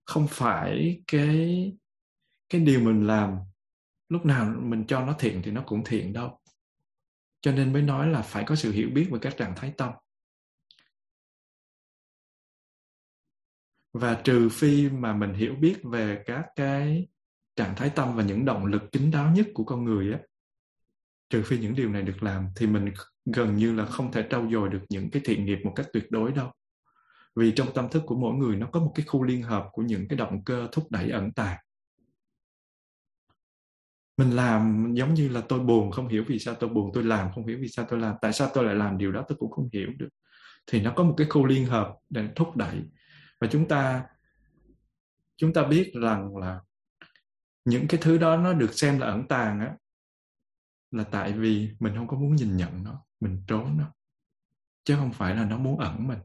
Không phải cái cái điều mình làm lúc nào mình cho nó thiện thì nó cũng thiện đâu. Cho nên mới nói là phải có sự hiểu biết về các trạng thái tâm. Và trừ phi mà mình hiểu biết về các cái trạng thái tâm và những động lực kín đáo nhất của con người á trừ phi những điều này được làm, thì mình gần như là không thể trau dồi được những cái thiện nghiệp một cách tuyệt đối đâu. Vì trong tâm thức của mỗi người nó có một cái khu liên hợp của những cái động cơ thúc đẩy ẩn tàng. Mình làm giống như là tôi buồn không hiểu vì sao tôi buồn, tôi làm không hiểu vì sao tôi làm, tại sao tôi lại làm điều đó tôi cũng không hiểu được. Thì nó có một cái khu liên hợp để thúc đẩy. Và chúng ta chúng ta biết rằng là những cái thứ đó nó được xem là ẩn tàng á là tại vì mình không có muốn nhìn nhận nó, mình trốn nó, chứ không phải là nó muốn ẩn mình.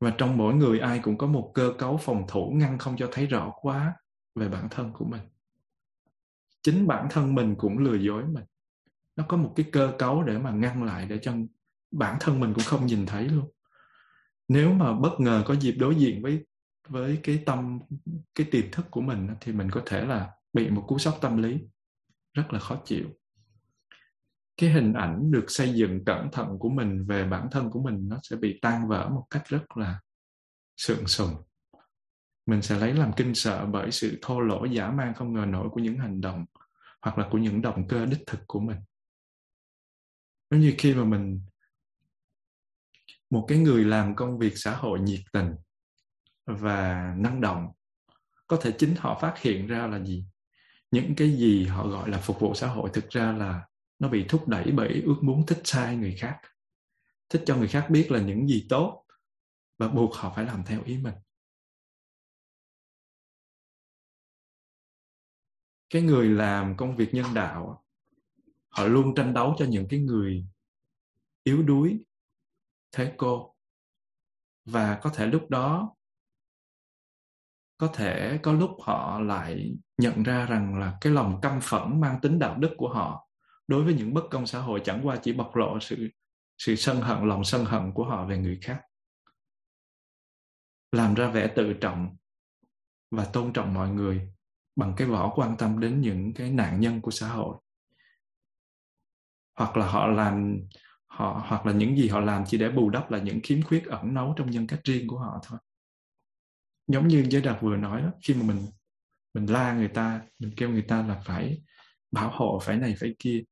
Và trong mỗi người ai cũng có một cơ cấu phòng thủ ngăn không cho thấy rõ quá về bản thân của mình. Chính bản thân mình cũng lừa dối mình. Nó có một cái cơ cấu để mà ngăn lại để cho bản thân mình cũng không nhìn thấy luôn. Nếu mà bất ngờ có dịp đối diện với với cái tâm, cái tiềm thức của mình thì mình có thể là bị một cú sốc tâm lý, rất là khó chịu. Cái hình ảnh được xây dựng cẩn thận của mình về bản thân của mình nó sẽ bị tan vỡ một cách rất là sượng sùng. Mình sẽ lấy làm kinh sợ bởi sự thô lỗ giả man không ngờ nổi của những hành động hoặc là của những động cơ đích thực của mình. Giống như khi mà mình, một cái người làm công việc xã hội nhiệt tình và năng động, có thể chính họ phát hiện ra là gì? Những cái gì họ gọi là phục vụ xã hội thực ra là nó bị thúc đẩy bởi ước muốn thích sai người khác. Thích cho người khác biết là những gì tốt và buộc họ phải làm theo ý mình. Cái người làm công việc nhân đạo, họ luôn tranh đấu cho những cái người yếu đuối, thế cô. Và có thể lúc đó, có thể có lúc họ lại nhận ra rằng là cái lòng căm phẫn mang tính đạo đức của họ đối với những bất công xã hội chẳng qua chỉ bộc lộ sự sự sân hận, lòng sân hận của họ về người khác. Làm ra vẻ tự trọng và tôn trọng mọi người bằng cái vỏ quan tâm đến những cái nạn nhân của xã hội. Hoặc là họ làm, họ, hoặc là những gì họ làm chỉ để bù đắp là những khiếm khuyết ẩn nấu trong nhân cách riêng của họ thôi. Giống như giới đạt vừa nói đó, khi mà mình mình la người ta, mình kêu người ta là phải bảo hộ, phải này, phải kia,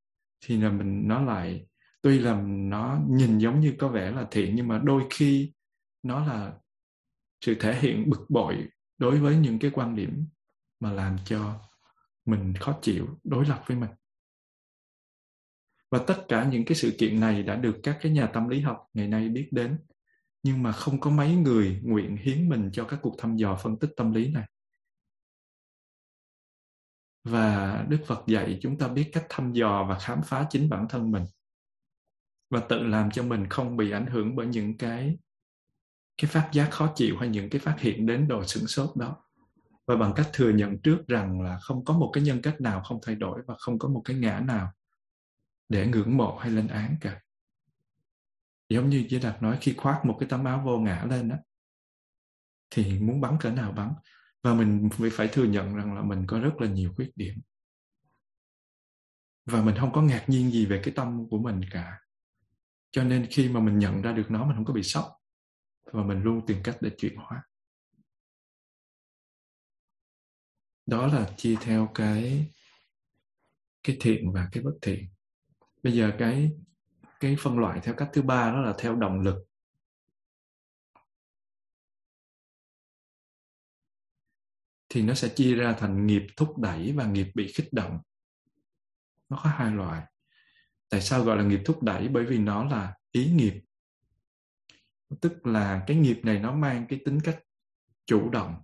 thì là mình, nó lại, tuy là nó nhìn giống như có vẻ là thiện, nhưng mà đôi khi nó là sự thể hiện bực bội đối với những cái quan điểm mà làm cho mình khó chịu, đối lập với mình. Và tất cả những cái sự kiện này đã được các cái nhà tâm lý học ngày nay biết đến, nhưng mà không có mấy người nguyện hiến mình cho các cuộc thăm dò phân tích tâm lý này và đức phật dạy chúng ta biết cách thăm dò và khám phá chính bản thân mình. Và tự làm cho mình không bị ảnh hưởng bởi những cái cái phát giác khó chịu hay những cái phát hiện đến đồ sửng sốt đó. Và bằng cách thừa nhận trước rằng là không có một cái nhân cách nào không thay đổi và không có một cái ngã nào để ngưỡng mộ hay lên án cả. Giống như Giới Đạt nói, khi khoác một cái tấm áo vô ngã lên đó thì muốn bắn cỡ nào bắn và mình phải thừa nhận rằng là mình có rất là nhiều khuyết điểm. Và mình không có ngạc nhiên gì về cái tâm của mình cả. Cho nên khi mà mình nhận ra được nó, mình không có bị sốc. Và mình luôn tìm cách để chuyển hóa. Đó là chia theo cái cái thiện và cái bất thiện. Bây giờ cái cái phân loại theo cách thứ ba đó là theo động lực. Thì nó sẽ chia ra thành nghiệp thúc đẩy và nghiệp bị kích động. Nó có hai loại. Tại sao gọi là nghiệp thúc đẩy? Bởi vì nó là ý nghiệp. Tức là cái nghiệp này nó mang cái tính cách chủ động.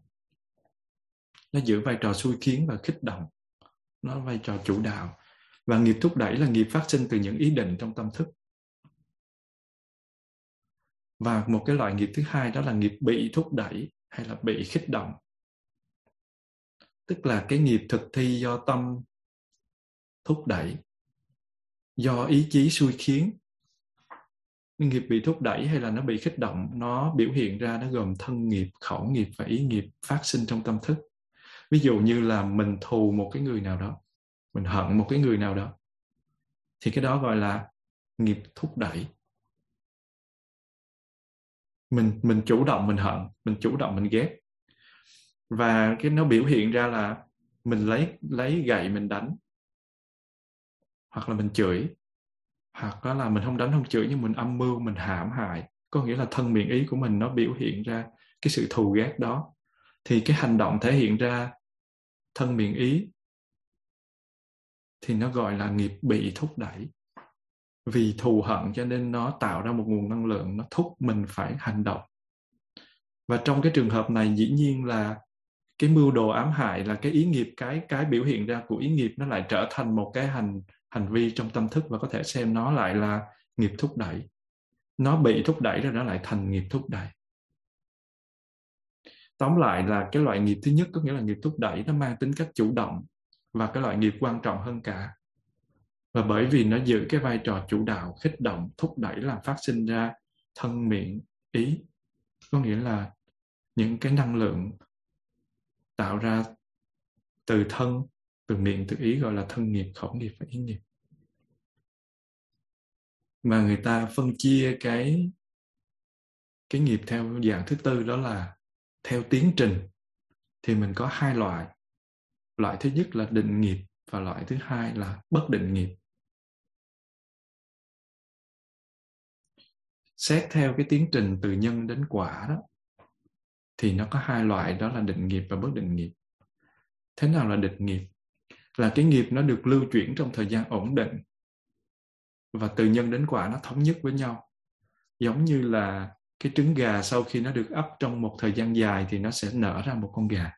Nó giữ vai trò xui khiến và kích động. Nó vai trò chủ đạo. Và nghiệp thúc đẩy là nghiệp phát sinh từ những ý định trong tâm thức. Và một cái loại nghiệp thứ hai đó là nghiệp bị thúc đẩy hay là bị khích động tức là cái nghiệp thực thi do tâm thúc đẩy, do ý chí xui khiến. Nghiệp bị thúc đẩy hay là nó bị kích động, nó biểu hiện ra nó gồm thân nghiệp, khẩu nghiệp và ý nghiệp phát sinh trong tâm thức. Ví dụ như là mình thù một cái người nào đó, mình hận một cái người nào đó, thì cái đó gọi là nghiệp thúc đẩy. Mình mình chủ động mình hận, mình chủ động mình ghét và cái nó biểu hiện ra là mình lấy lấy gậy mình đánh. Hoặc là mình chửi. Hoặc đó là mình không đánh, không chửi nhưng mình âm mưu, mình hãm hại. Có nghĩa là thân miệng ý của mình nó biểu hiện ra cái sự thù ghét đó. Thì cái hành động thể hiện ra thân miệng ý thì nó gọi là nghiệp bị thúc đẩy. Vì thù hận cho nên nó tạo ra một nguồn năng lượng, nó thúc mình phải hành động. Và trong cái trường hợp này dĩ nhiên là cái mưu đồ ám hại là cái ý nghiệp, cái cái biểu hiện ra của ý nghiệp nó lại trở thành một cái hành hành vi trong tâm thức và có thể xem nó lại là nghiệp thúc đẩy. Nó bị thúc đẩy rồi nó lại thành nghiệp thúc đẩy. Tóm lại là cái loại nghiệp thứ nhất có nghĩa là nghiệp thúc đẩy nó mang tính cách chủ động và cái loại nghiệp quan trọng hơn cả. Và bởi vì nó giữ cái vai trò chủ đạo khích động, thúc đẩy làm phát sinh ra thân miệng, ý. Có nghĩa là những cái năng lượng tạo ra từ thân, từ miệng, từ ý gọi là thân nghiệp, khẩu nghiệp và ý nghiệp. Mà người ta phân chia cái cái nghiệp theo dạng thứ tư đó là theo tiến trình, thì mình có hai loại. Loại thứ nhất là định nghiệp và loại thứ hai là bất định nghiệp. Xét theo cái tiến trình từ nhân đến quả đó thì nó có hai loại, đó là định nghiệp và bất định nghiệp. Thế nào là định nghiệp? Là cái nghiệp nó được lưu chuyển trong thời gian ổn định và từ nhân đến quả nó thống nhất với nhau. Giống như là cái trứng gà sau khi nó được ấp trong một thời gian dài thì nó sẽ nở ra một con gà.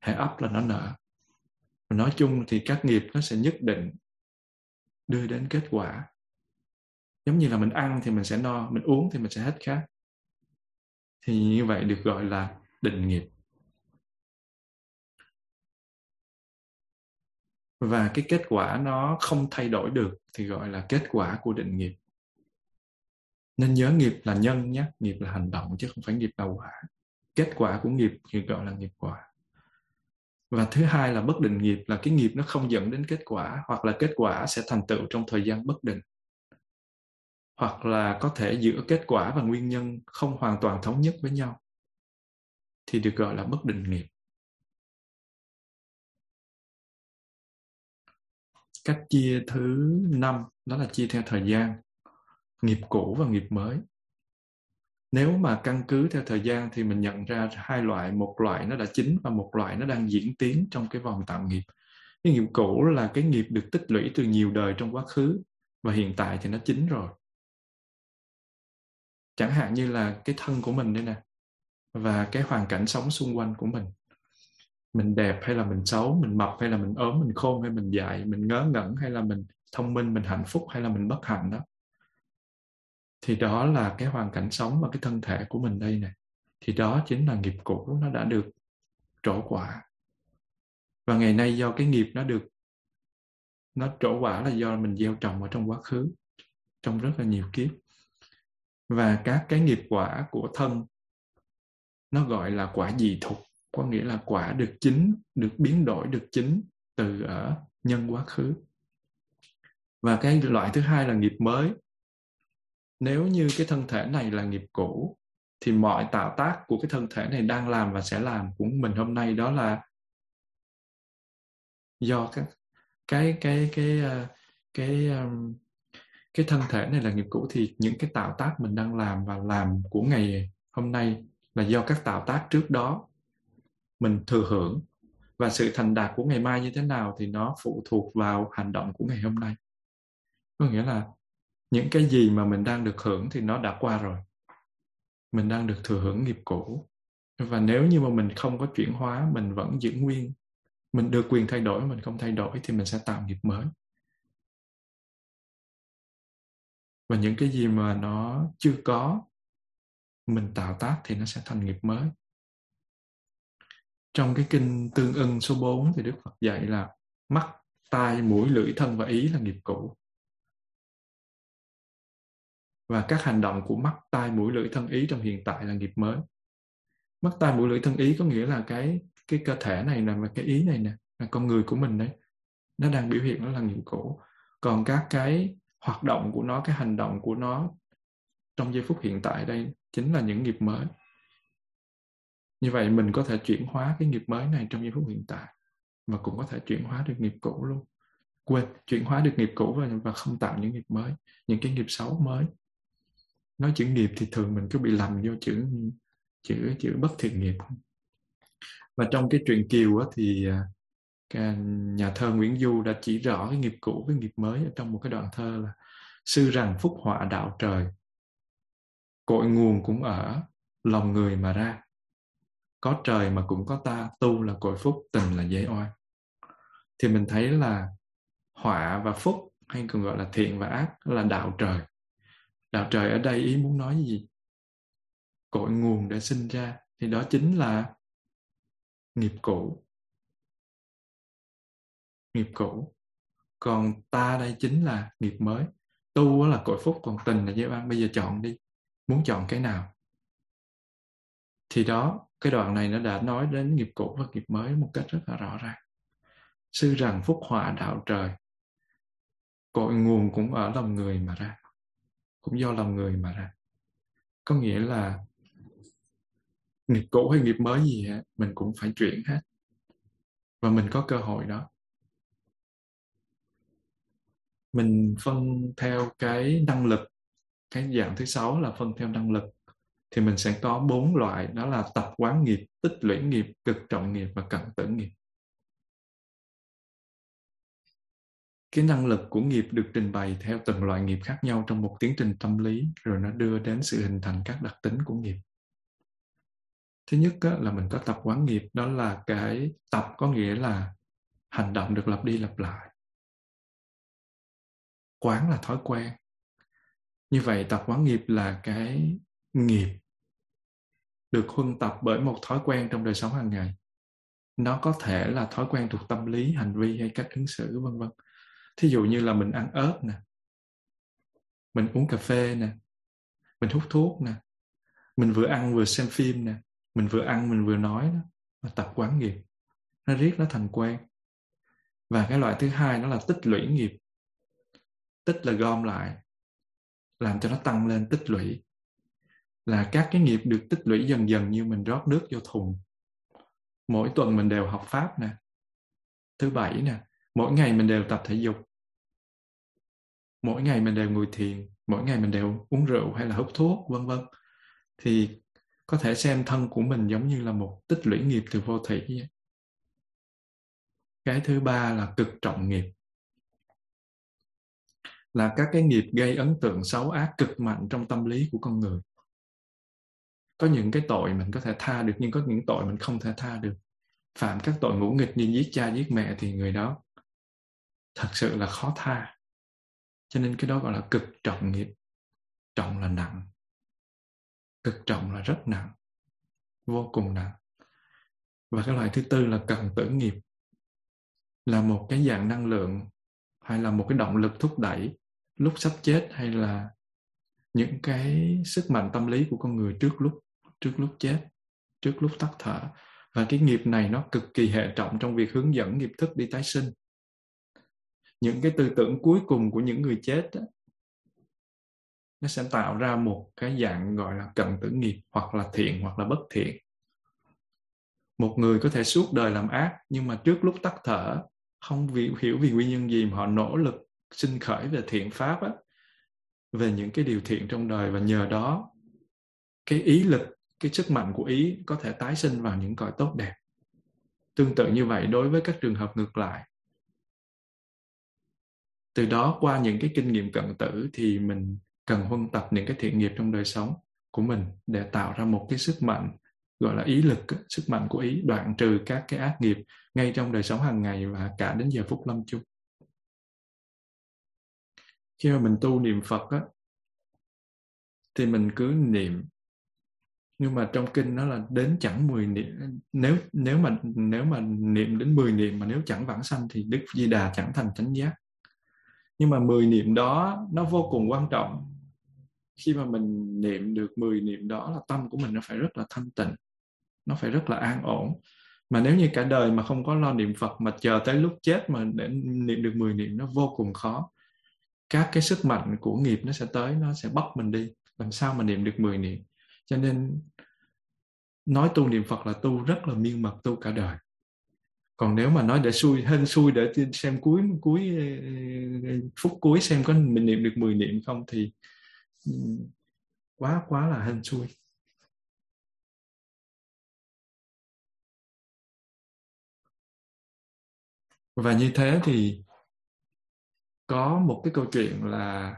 Hệ ấp là nó nở. Và nói chung thì các nghiệp nó sẽ nhất định đưa đến kết quả. Giống như là mình ăn thì mình sẽ no, mình uống thì mình sẽ hết khát thì như vậy được gọi là định nghiệp. Và cái kết quả nó không thay đổi được thì gọi là kết quả của định nghiệp. Nên nhớ nghiệp là nhân nhé, nghiệp là hành động chứ không phải nghiệp là quả. Kết quả của nghiệp thì gọi là nghiệp quả. Và thứ hai là bất định nghiệp là cái nghiệp nó không dẫn đến kết quả hoặc là kết quả sẽ thành tựu trong thời gian bất định hoặc là có thể giữa kết quả và nguyên nhân không hoàn toàn thống nhất với nhau, thì được gọi là bất định nghiệp. Cách chia thứ năm, đó là chia theo thời gian, nghiệp cũ và nghiệp mới. Nếu mà căn cứ theo thời gian thì mình nhận ra hai loại, một loại nó đã chính và một loại nó đang diễn tiến trong cái vòng tạo nghiệp. Cái nghiệp cũ là cái nghiệp được tích lũy từ nhiều đời trong quá khứ và hiện tại thì nó chính rồi chẳng hạn như là cái thân của mình đây nè, và cái hoàn cảnh sống xung quanh của mình. Mình đẹp hay là mình xấu, mình mập hay là mình ốm, mình khôn hay mình dại, mình ngớ ngẩn hay là mình thông minh, mình hạnh phúc hay là mình bất hạnh đó. Thì đó là cái hoàn cảnh sống và cái thân thể của mình đây nè. Thì đó chính là nghiệp cũ, nó đã được trổ quả. Và ngày nay do cái nghiệp nó được, nó trổ quả là do mình gieo trồng ở trong quá khứ, trong rất là nhiều kiếp và các cái nghiệp quả của thân nó gọi là quả dị thục có nghĩa là quả được chính được biến đổi được chính từ ở nhân quá khứ. Và cái loại thứ hai là nghiệp mới. Nếu như cái thân thể này là nghiệp cũ thì mọi tạo tác của cái thân thể này đang làm và sẽ làm của mình hôm nay đó là do các cái cái cái ờ, cái cái, cái thân thể này là nghiệp cũ thì những cái tạo tác mình đang làm và làm của ngày hôm nay là do các tạo tác trước đó mình thừa hưởng. Và sự thành đạt của ngày mai như thế nào thì nó phụ thuộc vào hành động của ngày hôm nay. Có nghĩa là những cái gì mà mình đang được hưởng thì nó đã qua rồi. Mình đang được thừa hưởng nghiệp cũ. Và nếu như mà mình không có chuyển hóa, mình vẫn giữ nguyên, mình được quyền thay đổi, mình không thay đổi thì mình sẽ tạo nghiệp mới. Và những cái gì mà nó chưa có mình tạo tác thì nó sẽ thành nghiệp mới trong cái kinh tương ưng số 4 thì Đức Phật dạy là mắt, tai, mũi, lưỡi, thân và ý là nghiệp cũ. Và các hành động của mắt, tai, mũi, lưỡi, thân, ý trong hiện tại là nghiệp mới. Mắt, tai, mũi, lưỡi, thân, ý có nghĩa là cái cái cơ thể này nè và cái ý này nè, là con người của mình đấy. Nó đang biểu hiện nó là nghiệp cũ. Còn các cái hoạt động của nó, cái hành động của nó trong giây phút hiện tại đây chính là những nghiệp mới. Như vậy mình có thể chuyển hóa cái nghiệp mới này trong giây phút hiện tại và cũng có thể chuyển hóa được nghiệp cũ luôn. Quên chuyển hóa được nghiệp cũ và, và không tạo những nghiệp mới những cái nghiệp xấu mới. Nói chữ nghiệp thì thường mình cứ bị lầm vô chữ chữ chữ bất thiện nghiệp. Và trong cái truyện kiều á, thì à, À, nhà thơ Nguyễn Du đã chỉ rõ cái nghiệp cũ với nghiệp mới ở trong một cái đoạn thơ là sư rằng phúc họa đạo trời, cội nguồn cũng ở lòng người mà ra. Có trời mà cũng có ta, tu là cội phúc, tình là dễ oan thì mình thấy là họa và phúc hay còn gọi là thiện và ác là đạo trời. Đạo trời ở đây ý muốn nói gì? Cội nguồn để sinh ra. Thì đó chính là nghiệp cũ nghiệp cũ. Còn ta đây chính là nghiệp mới. Tu là cội phúc, còn tình là giới ban bây giờ chọn đi. Muốn chọn cái nào? Thì đó, cái đoạn này nó đã nói đến nghiệp cũ và nghiệp mới một cách rất là rõ ràng. Sư rằng phúc họa đạo trời. Cội nguồn cũng ở lòng người mà ra. Cũng do lòng người mà ra. Có nghĩa là nghiệp cũ hay nghiệp mới gì hết mình cũng phải chuyển hết. Và mình có cơ hội đó mình phân theo cái năng lực, cái dạng thứ sáu là phân theo năng lực. Thì mình sẽ có bốn loại, đó là tập quán nghiệp, tích lũy nghiệp, cực trọng nghiệp và cận tử nghiệp. Cái năng lực của nghiệp được trình bày theo từng loại nghiệp khác nhau trong một tiến trình tâm lý, rồi nó đưa đến sự hình thành các đặc tính của nghiệp. Thứ nhất là mình có tập quán nghiệp, đó là cái tập có nghĩa là hành động được lặp đi lặp lại quán là thói quen. Như vậy tập quán nghiệp là cái nghiệp được huân tập bởi một thói quen trong đời sống hàng ngày. Nó có thể là thói quen thuộc tâm lý, hành vi hay cách ứng xử, vân vân. Thí dụ như là mình ăn ớt nè, mình uống cà phê nè, mình hút thuốc nè, mình vừa ăn vừa xem phim nè, mình vừa ăn mình vừa nói đó là tập quán nghiệp, nó riết nó thành quen. Và cái loại thứ hai nó là tích lũy nghiệp tích là gom lại, làm cho nó tăng lên tích lũy. Là các cái nghiệp được tích lũy dần dần như mình rót nước vô thùng. Mỗi tuần mình đều học pháp nè. Thứ bảy nè, mỗi ngày mình đều tập thể dục. Mỗi ngày mình đều ngồi thiền, mỗi ngày mình đều uống rượu hay là hút thuốc, vân vân. Thì có thể xem thân của mình giống như là một tích lũy nghiệp từ vô thủy cái thứ ba là cực trọng nghiệp là các cái nghiệp gây ấn tượng xấu ác cực mạnh trong tâm lý của con người. Có những cái tội mình có thể tha được, nhưng có những tội mình không thể tha được. Phạm các tội ngũ nghịch như giết cha, giết mẹ thì người đó thật sự là khó tha. Cho nên cái đó gọi là cực trọng nghiệp. Trọng là nặng. Cực trọng là rất nặng. Vô cùng nặng. Và cái loại thứ tư là cần tử nghiệp. Là một cái dạng năng lượng hay là một cái động lực thúc đẩy lúc sắp chết hay là những cái sức mạnh tâm lý của con người trước lúc trước lúc chết trước lúc tắt thở. Và cái nghiệp này nó cực kỳ hệ trọng trong việc hướng dẫn nghiệp thức đi tái sinh. Những cái tư tưởng cuối cùng của những người chết đó, nó sẽ tạo ra một cái dạng gọi là cận tử nghiệp hoặc là thiện hoặc là bất thiện. Một người có thể suốt đời làm ác nhưng mà trước lúc tắt thở không vì, hiểu vì nguyên nhân gì mà họ nỗ lực sinh khởi về thiện pháp á, về những cái điều thiện trong đời. Và nhờ đó cái ý lực cái sức mạnh của ý có thể tái sinh vào những cõi tốt đẹp. Tương tự như vậy đối với các trường hợp ngược lại. Từ đó qua những cái kinh nghiệm cận tử thì mình cần huân tập những cái thiện nghiệp trong đời sống của mình để tạo ra một cái sức mạnh gọi là ý lực sức mạnh của ý đoạn trừ các cái ác nghiệp ngay trong đời sống hàng ngày và cả đến giờ phút lâm chung khi mà mình tu niệm phật á, thì mình cứ niệm. Nhưng mà trong kinh nó là đến chẳng 10 niệm, nếu nếu mà nếu mà niệm đến 10 niệm mà nếu chẳng vãng sanh thì Đức Di Đà chẳng thành chánh giác. Nhưng mà 10 niệm đó, nó vô cùng quan trọng. Khi mà mình niệm được 10 niệm đó là tâm của mình nó phải rất là thanh tịnh, nó phải rất là an ổn. Mà nếu như cả đời mà không có lo niệm Phật mà chờ tới lúc chết mà để niệm được 10 niệm nó vô cùng khó các cái sức mạnh của nghiệp nó sẽ tới, nó sẽ bóc mình đi. Làm sao mà niệm được 10 niệm? Cho nên nói tu niệm Phật là tu rất là miên mật tu cả đời. Còn nếu mà nói để xui, hên xui để xem cuối cuối ờ, phút cuối xem có mình niệm được 10 niệm không thì ừ, quá quá là hên xui. Và như thế thì có một cái câu chuyện là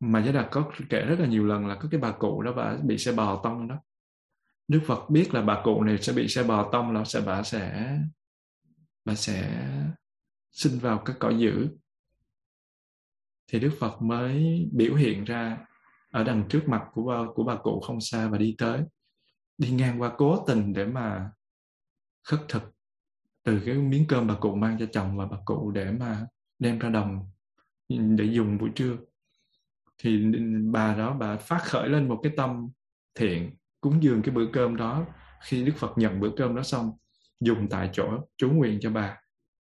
mà giới Đạt có kể rất là nhiều lần là có cái bà cụ đó bà bị xe bò tông đó. Đức Phật biết là bà cụ này sẽ bị xe bò tông là sẽ bà sẽ bà sẽ sinh vào cái cõi dữ. Thì Đức Phật mới biểu hiện ra ở đằng trước mặt của bà, của bà cụ không xa và đi tới đi ngang qua cố tình để mà khất thực từ cái miếng cơm bà cụ mang cho chồng và bà cụ để mà đem ra đồng để dùng buổi trưa. Thì bà đó, bà phát khởi lên một cái tâm thiện, cúng dường cái bữa cơm đó. Khi Đức Phật nhận bữa cơm đó xong, dùng tại chỗ chú nguyện cho bà.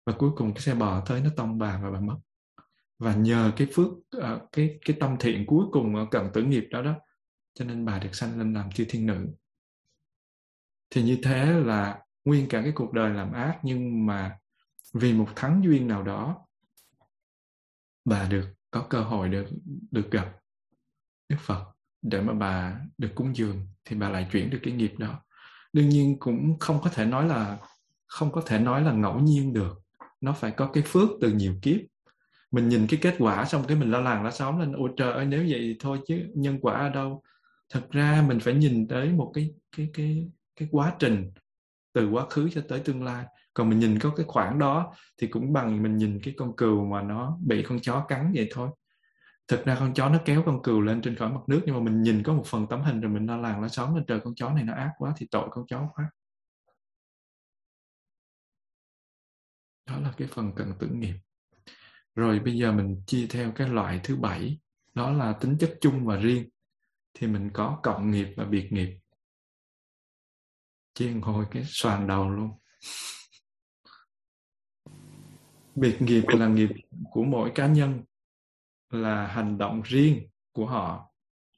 Và cuối cùng cái xe bò tới nó tông bà và bà mất. Và nhờ cái phước à, cái cái tâm thiện cuối cùng ở cận tử nghiệp đó đó, cho nên bà được sanh lên làm chư thiên nữ. Thì như thế là nguyên cả cái cuộc đời làm ác, nhưng mà vì một thắng duyên nào đó bà được có cơ hội được được gặp Đức Phật để mà bà được cúng dường thì bà lại chuyển được cái nghiệp đó. Đương nhiên cũng không có thể nói là, không có thể nói là ngẫu nhiên được. Nó phải có cái phước từ nhiều kiếp. Mình nhìn cái kết quả xong cái mình lo làng lo xóm lên, ôi trời ơi, nếu vậy thì thôi chứ nhân quả ở đâu? Thật ra mình phải nhìn tới một cái cái cái cái quá trình từ quá khứ cho tới tương lai còn mình nhìn có cái khoảng đó thì cũng bằng mình nhìn cái con cừu mà nó bị con chó cắn vậy thôi. Thực ra con chó nó kéo con cừu lên trên khỏi mặt nước nhưng mà mình nhìn có một phần tấm hình rồi mình lo làng lo xóm lên trời, con chó này nó ác quá thì tội con chó quá. Đó là cái phần cần tưởng nghiệp rồi bây giờ mình chia theo cái loại thứ bảy, đó là tính chất chung và riêng. Thì mình có cộng nghiệp và biệt nghiệp. Chiên hồi cái xoàn đầu luôn biệt nghiệp là nghiệp của mỗi cá nhân, là hành động riêng của họ.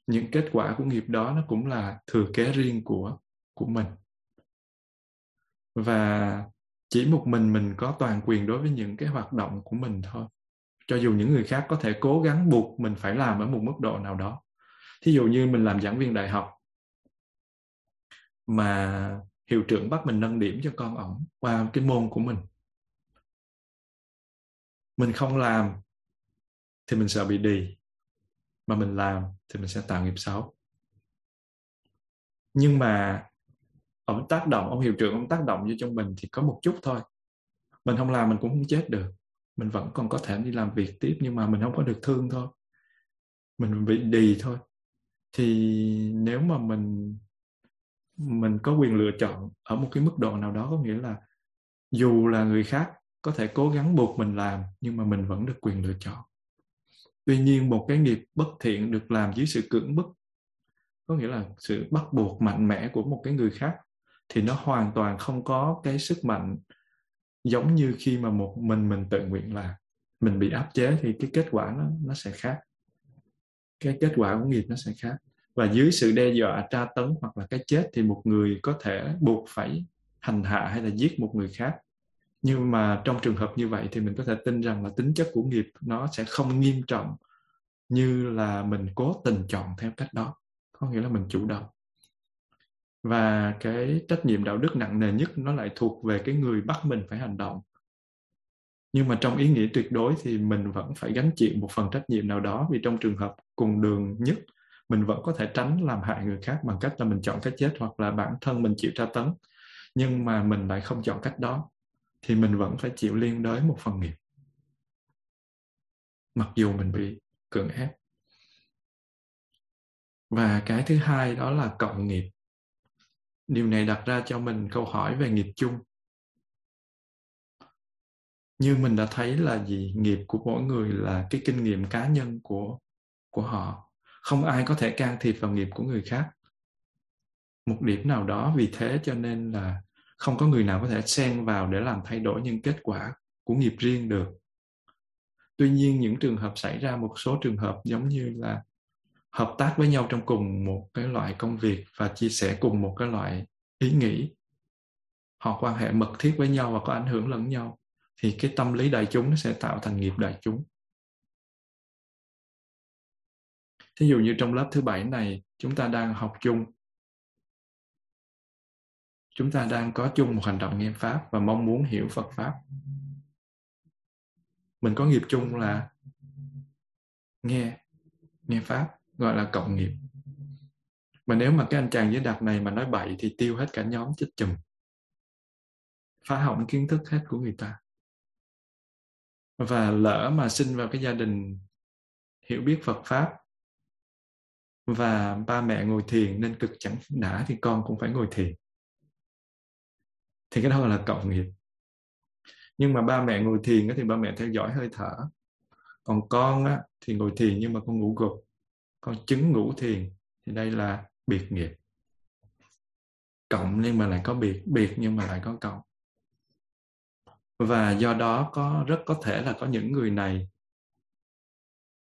Những kết quả của nghiệp đó nó cũng là thừa kế riêng của của mình. Và chỉ một mình mình có toàn quyền đối với những cái hoạt động của mình thôi. Cho dù những người khác có thể cố gắng buộc mình phải làm ở một mức độ nào đó. Thí dụ như mình làm giảng viên đại học, mà hiệu trưởng bắt mình nâng điểm cho con ổng qua cái môn của mình mình không làm thì mình sợ bị đì, mà mình làm thì mình sẽ tạo nghiệp xấu. Nhưng mà ông tác động, ông hiệu trưởng ông tác động vô trong mình thì có một chút thôi. Mình không làm mình cũng không chết được. Mình vẫn còn có thể đi làm việc tiếp nhưng mà mình không có được thương thôi. Mình bị đì thôi. Thì nếu mà mình mình có quyền lựa chọn ở một cái mức độ nào đó có nghĩa là dù là người khác có thể cố gắng buộc mình làm, nhưng mà mình vẫn được quyền lựa chọn. Tuy nhiên, một cái nghiệp bất thiện được làm dưới sự cưỡng bức, có nghĩa là sự bắt buộc mạnh mẽ của một cái người khác, thì nó hoàn toàn không có cái sức mạnh giống như khi mà một mình mình tự nguyện làm. Mình bị áp chế thì cái kết quả nó nó sẽ khác. Cái kết quả của nghiệp nó sẽ khác. Và dưới sự đe dọa, tra tấn hoặc là cái chết thì một người có thể buộc phải hành hạ hay là giết một người khác nhưng mà trong trường hợp như vậy thì mình có thể tin rằng là tính chất của nghiệp nó sẽ không nghiêm trọng như là mình cố tình chọn theo cách đó. Có nghĩa là mình chủ động. Và cái trách nhiệm đạo đức nặng nề nhất nó lại thuộc về cái người bắt mình phải hành động. Nhưng mà trong ý nghĩa tuyệt đối thì mình vẫn phải gánh chịu một phần trách nhiệm nào đó, vì trong trường hợp cùng đường nhất, mình vẫn có thể tránh làm hại người khác bằng cách là mình chọn cái chết hoặc là bản thân mình chịu tra tấn, nhưng mà mình lại không chọn cách đó thì mình vẫn phải chịu liên đới một phần nghiệp. Mặc dù mình bị cưỡng ép. Và cái thứ hai đó là cộng nghiệp. Điều này đặt ra cho mình câu hỏi về nghiệp chung. Như mình đã thấy là gì? Nghiệp của mỗi người là cái kinh nghiệm cá nhân của của họ. Không ai có thể can thiệp vào nghiệp của người khác. Một điểm nào đó vì thế cho nên là không có người nào có thể xen vào để làm thay đổi những kết quả của nghiệp riêng được. Tuy nhiên, những trường hợp xảy ra, một số trường hợp giống như là hợp tác với nhau trong cùng một cái loại công việc và chia sẻ cùng một cái loại ý nghĩ. Họ quan hệ mật thiết với nhau và có ảnh hưởng lẫn nhau, thì cái tâm lý đại chúng nó sẽ tạo thành nghiệp đại chúng. Thí dụ như trong lớp thứ bảy này, chúng ta đang học chung chúng ta đang có chung một hành động nghe pháp và mong muốn hiểu phật pháp. Mình có nghiệp chung là nghe nghe pháp, gọi là cộng nghiệp. Mà nếu mà cái anh chàng với đặc này mà nói bậy thì tiêu hết cả nhóm chết chùm. Phá hỏng kiến thức hết của người ta. Và lỡ mà sinh vào cái gia đình hiểu biết Phật pháp và ba mẹ ngồi thiền nên cực chẳng đã thì con cũng phải ngồi thiền thì cái đó gọi là cộng nghiệp. Nhưng mà ba mẹ ngồi thiền thì ba mẹ theo dõi hơi thở. Còn con á, thì ngồi thiền nhưng mà con ngủ gục. Con chứng ngủ thiền thì đây là biệt nghiệp. Cộng nhưng mà lại có biệt biệt nhưng mà lại có cộng. Và do đó có rất có thể là có những người này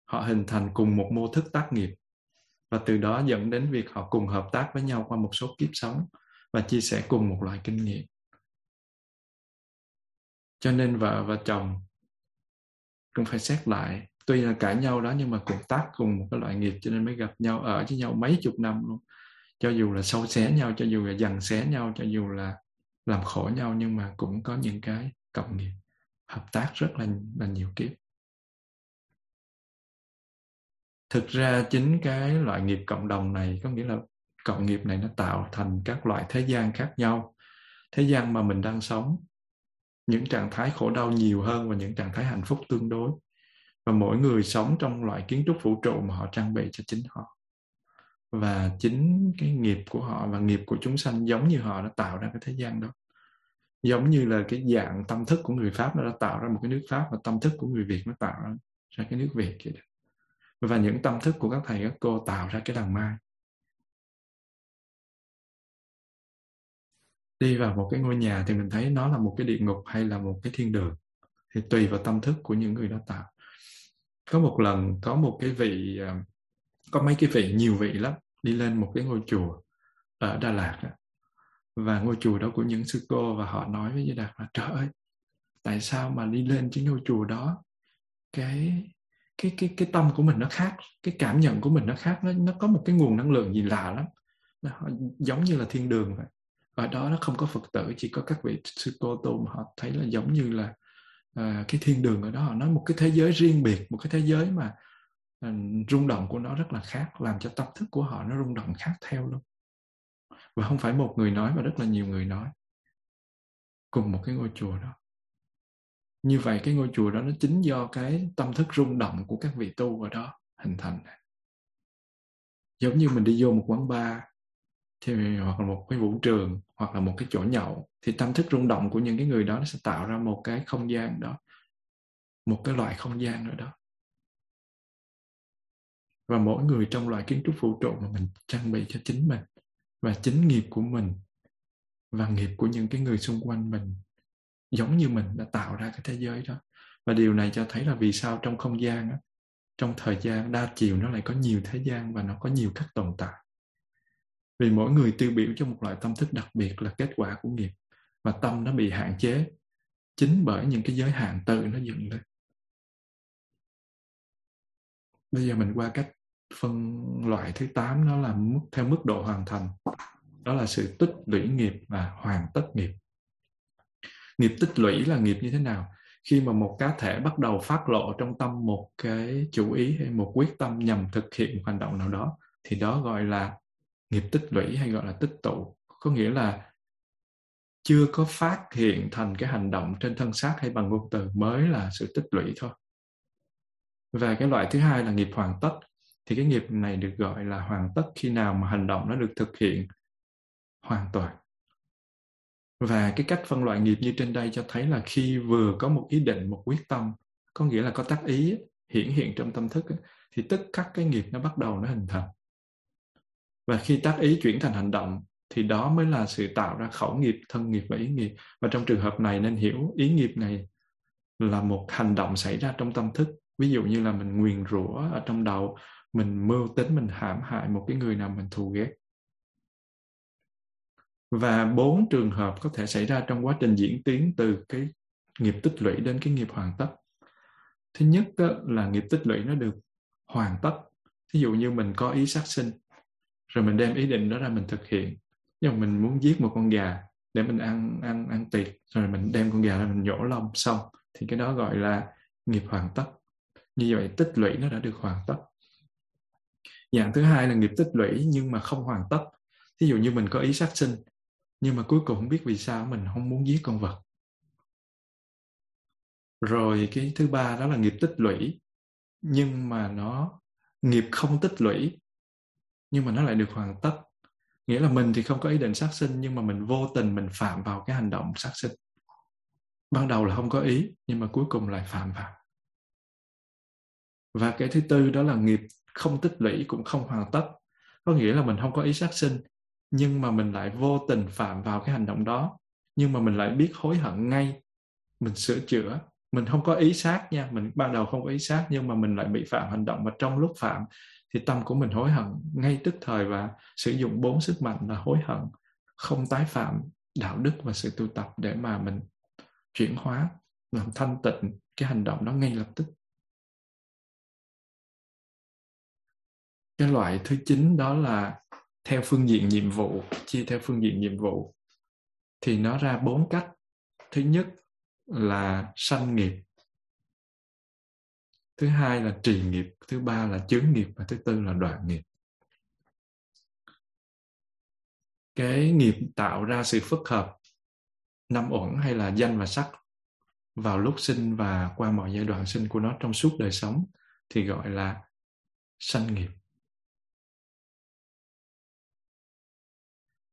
họ hình thành cùng một mô thức tác nghiệp. Và từ đó dẫn đến việc họ cùng hợp tác với nhau qua một số kiếp sống và chia sẻ cùng một loại kinh nghiệm cho nên vợ và chồng cũng phải xét lại. Tuy là cãi nhau đó nhưng mà cùng tác cùng một cái loại nghiệp cho nên mới gặp nhau, ở với nhau mấy chục năm luôn. Cho dù là sâu xé nhau, cho dù là dằn xé nhau, cho dù là làm khổ nhau nhưng mà cũng có những cái cộng nghiệp, hợp tác rất là là nhiều kiếp. Thực ra chính cái loại nghiệp cộng đồng này có nghĩa là cộng nghiệp này nó tạo thành các loại thế gian khác nhau. Thế gian mà mình đang sống những trạng thái khổ đau nhiều hơn và những trạng thái hạnh phúc tương đối. Và mỗi người sống trong loại kiến trúc vũ trụ mà họ trang bị cho chính họ. Và chính cái nghiệp của họ và nghiệp của chúng sanh giống như họ đã tạo ra cái thế gian đó. Giống như là cái dạng tâm thức của người pháp nó đã tạo ra một cái nước pháp và tâm thức của người việt nó tạo ra, ra cái nước việt vậy đó. Và những tâm thức của các thầy các cô tạo ra cái đàn mai đi vào một cái ngôi nhà thì mình thấy nó là một cái địa ngục hay là một cái thiên đường. Thì tùy vào tâm thức của những người đó tạo. Có một lần có một cái vị à, có mấy cái vị, nhiều vị lắm, đi lên một cái ngôi chùa ở Đà Lạt đó. và ngôi chùa đó của những sư cô và họ nói với Di Đạt là, trời ơi, tại sao mà đi lên cái ngôi chùa đó, cái cái cái cái tâm của mình nó khác, cái cảm nhận của mình nó khác, nó nó có một cái nguồn năng lượng gì lạ lắm. Nó, giống như là thiên đường vậy ở đó nó không có phật tử chỉ có các vị sư cô tu mà họ thấy là giống như là uh, cái thiên đường ở đó. Họ nói một cái thế giới riêng biệt một cái thế giới mà uh, rung động của nó rất là khác làm cho tâm thức của họ nó rung động khác theo luôn. Và không phải một người nói mà rất là nhiều người nói cùng một cái ngôi chùa đó. Như vậy cái ngôi chùa đó nó chính do cái tâm thức rung động của các vị tu ở đó hình thành. Giống như mình đi vô một quán bar thì hoặc là một cái vũ trường hoặc là một cái chỗ nhậu thì tâm thức rung động của những cái người đó nó sẽ tạo ra một cái không gian đó một cái loại không gian nữa đó. Và mỗi người trong loại kiến trúc vũ trụ mà mình trang bị cho chính mình và chính nghiệp của mình và nghiệp của những cái người xung quanh mình giống như mình đã tạo ra cái thế giới đó. Và điều này cho thấy là vì sao trong không gian á, trong thời gian đa chiều nó lại có nhiều thế gian và nó có nhiều cách tồn tại vì mỗi người tiêu biểu cho một loại tâm thức đặc biệt là kết quả của nghiệp. Và tâm nó bị hạn chế chính bởi những cái giới hạn tự nó dựng lên. Bây giờ mình qua cách phân loại thứ 8 nó là mức, theo mức độ hoàn thành. Đó là sự tích lũy nghiệp và hoàn tất nghiệp. Nghiệp tích lũy là nghiệp như thế nào? Khi mà một cá thể bắt đầu phát lộ trong tâm một cái chủ ý hay một quyết tâm nhằm thực hiện một hành động nào đó, thì đó gọi là nghiệp tích lũy hay gọi là tích tụ, có nghĩa là chưa có phát hiện thành cái hành động trên thân xác hay bằng ngôn từ mới là sự tích lũy thôi. Và cái loại thứ hai là nghiệp hoàn tất. Thì cái nghiệp này được gọi là hoàn tất khi nào mà hành động nó được thực hiện hoàn toàn. Và cái cách phân loại nghiệp như trên đây cho thấy là khi vừa có một ý định, một quyết tâm, có nghĩa là có tác ý hiển hiện trong tâm thức thì tất các cái nghiệp nó bắt đầu nó hình thành và khi tác ý chuyển thành hành động, thì đó mới là sự tạo ra khẩu nghiệp, thân nghiệp và ý nghiệp. Và trong trường hợp này nên hiểu, ý nghiệp này là một hành động xảy ra trong tâm thức. Ví dụ như là mình nguyền rủa ở trong đầu, mình mưu tính, mình hãm hại một cái người nào mình thù ghét. Và bốn trường hợp có thể xảy ra trong quá trình diễn tiến từ cái nghiệp tích lũy đến cái nghiệp hoàn tất. Thứ nhất là nghiệp tích lũy nó được hoàn tất. Ví dụ như mình có ý sát sinh rồi mình đem ý định đó ra mình thực hiện. Nhưng mà mình muốn giết một con gà để mình ăn ăn ăn tiệc, rồi mình đem con gà ra mình nhổ lông, xong thì cái đó gọi là nghiệp hoàn tất. Như vậy tích lũy nó đã được hoàn tất. Dạng thứ hai là nghiệp tích lũy nhưng mà không hoàn tất. Ví dụ như mình có ý sát sinh, nhưng mà cuối cùng không biết vì sao mình không muốn giết con vật. Rồi cái thứ ba đó là nghiệp tích lũy, nhưng mà nó, nghiệp không tích lũy nhưng mà nó lại được hoàn tất. Nghĩa là mình thì không có ý định sát sinh, nhưng mà mình vô tình mình phạm vào cái hành động sát sinh. Ban đầu là không có ý, nhưng mà cuối cùng lại phạm vào. Và cái thứ tư đó là nghiệp không tích lũy cũng không hoàn tất. Có nghĩa là mình không có ý sát sinh, nhưng mà mình lại vô tình phạm vào cái hành động đó. Nhưng mà mình lại biết hối hận ngay. Mình sửa chữa. Mình không có ý sát nha. Mình ban đầu không có ý sát, nhưng mà mình lại bị phạm hành động. Và trong lúc phạm thì tâm của mình hối hận ngay tức thời và sử dụng bốn sức mạnh là hối hận, không tái phạm đạo đức và sự tu tập để mà mình chuyển hóa, làm thanh tịnh cái hành động đó ngay lập tức. Cái loại thứ chín đó là theo phương diện nhiệm vụ, chia theo phương diện nhiệm vụ. Thì nó ra bốn cách. Thứ nhất là sanh nghiệp thứ hai là trì nghiệp, thứ ba là chướng nghiệp và thứ tư là đoạn nghiệp. Cái nghiệp tạo ra sự phức hợp năm uẩn hay là danh và sắc vào lúc sinh và qua mọi giai đoạn sinh của nó trong suốt đời sống thì gọi là sanh nghiệp.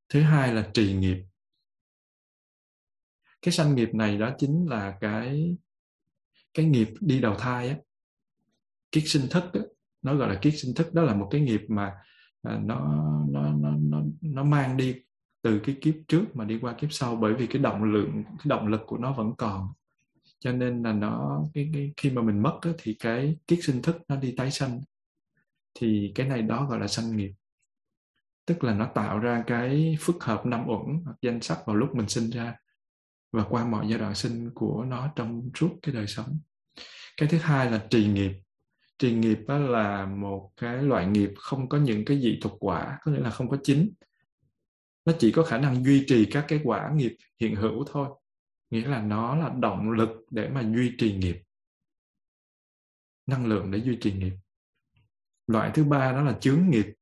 Thứ hai là trì nghiệp. Cái sanh nghiệp này đó chính là cái cái nghiệp đi đầu thai á kiết sinh thức đó, nó gọi là kiết sinh thức đó là một cái nghiệp mà à, nó nó nó nó nó mang đi từ cái kiếp trước mà đi qua kiếp sau bởi vì cái động lượng cái động lực của nó vẫn còn. Cho nên là nó cái, cái khi mà mình mất đó, thì cái kiết sinh thức nó đi tái sanh. Thì cái này đó gọi là sanh nghiệp. Tức là nó tạo ra cái phức hợp năm uẩn hoặc danh sắc vào lúc mình sinh ra và qua mọi giai đoạn sinh của nó trong suốt cái đời sống. Cái thứ hai là trì nghiệp trì nghiệp đó là một cái loại nghiệp không có những cái dị thuộc quả, có nghĩa là không có chính nó chỉ có khả năng duy trì các cái quả nghiệp hiện hữu thôi, nghĩa là nó là động lực để mà duy trì nghiệp, năng lượng để duy trì nghiệp. Loại thứ ba đó là chướng nghiệp,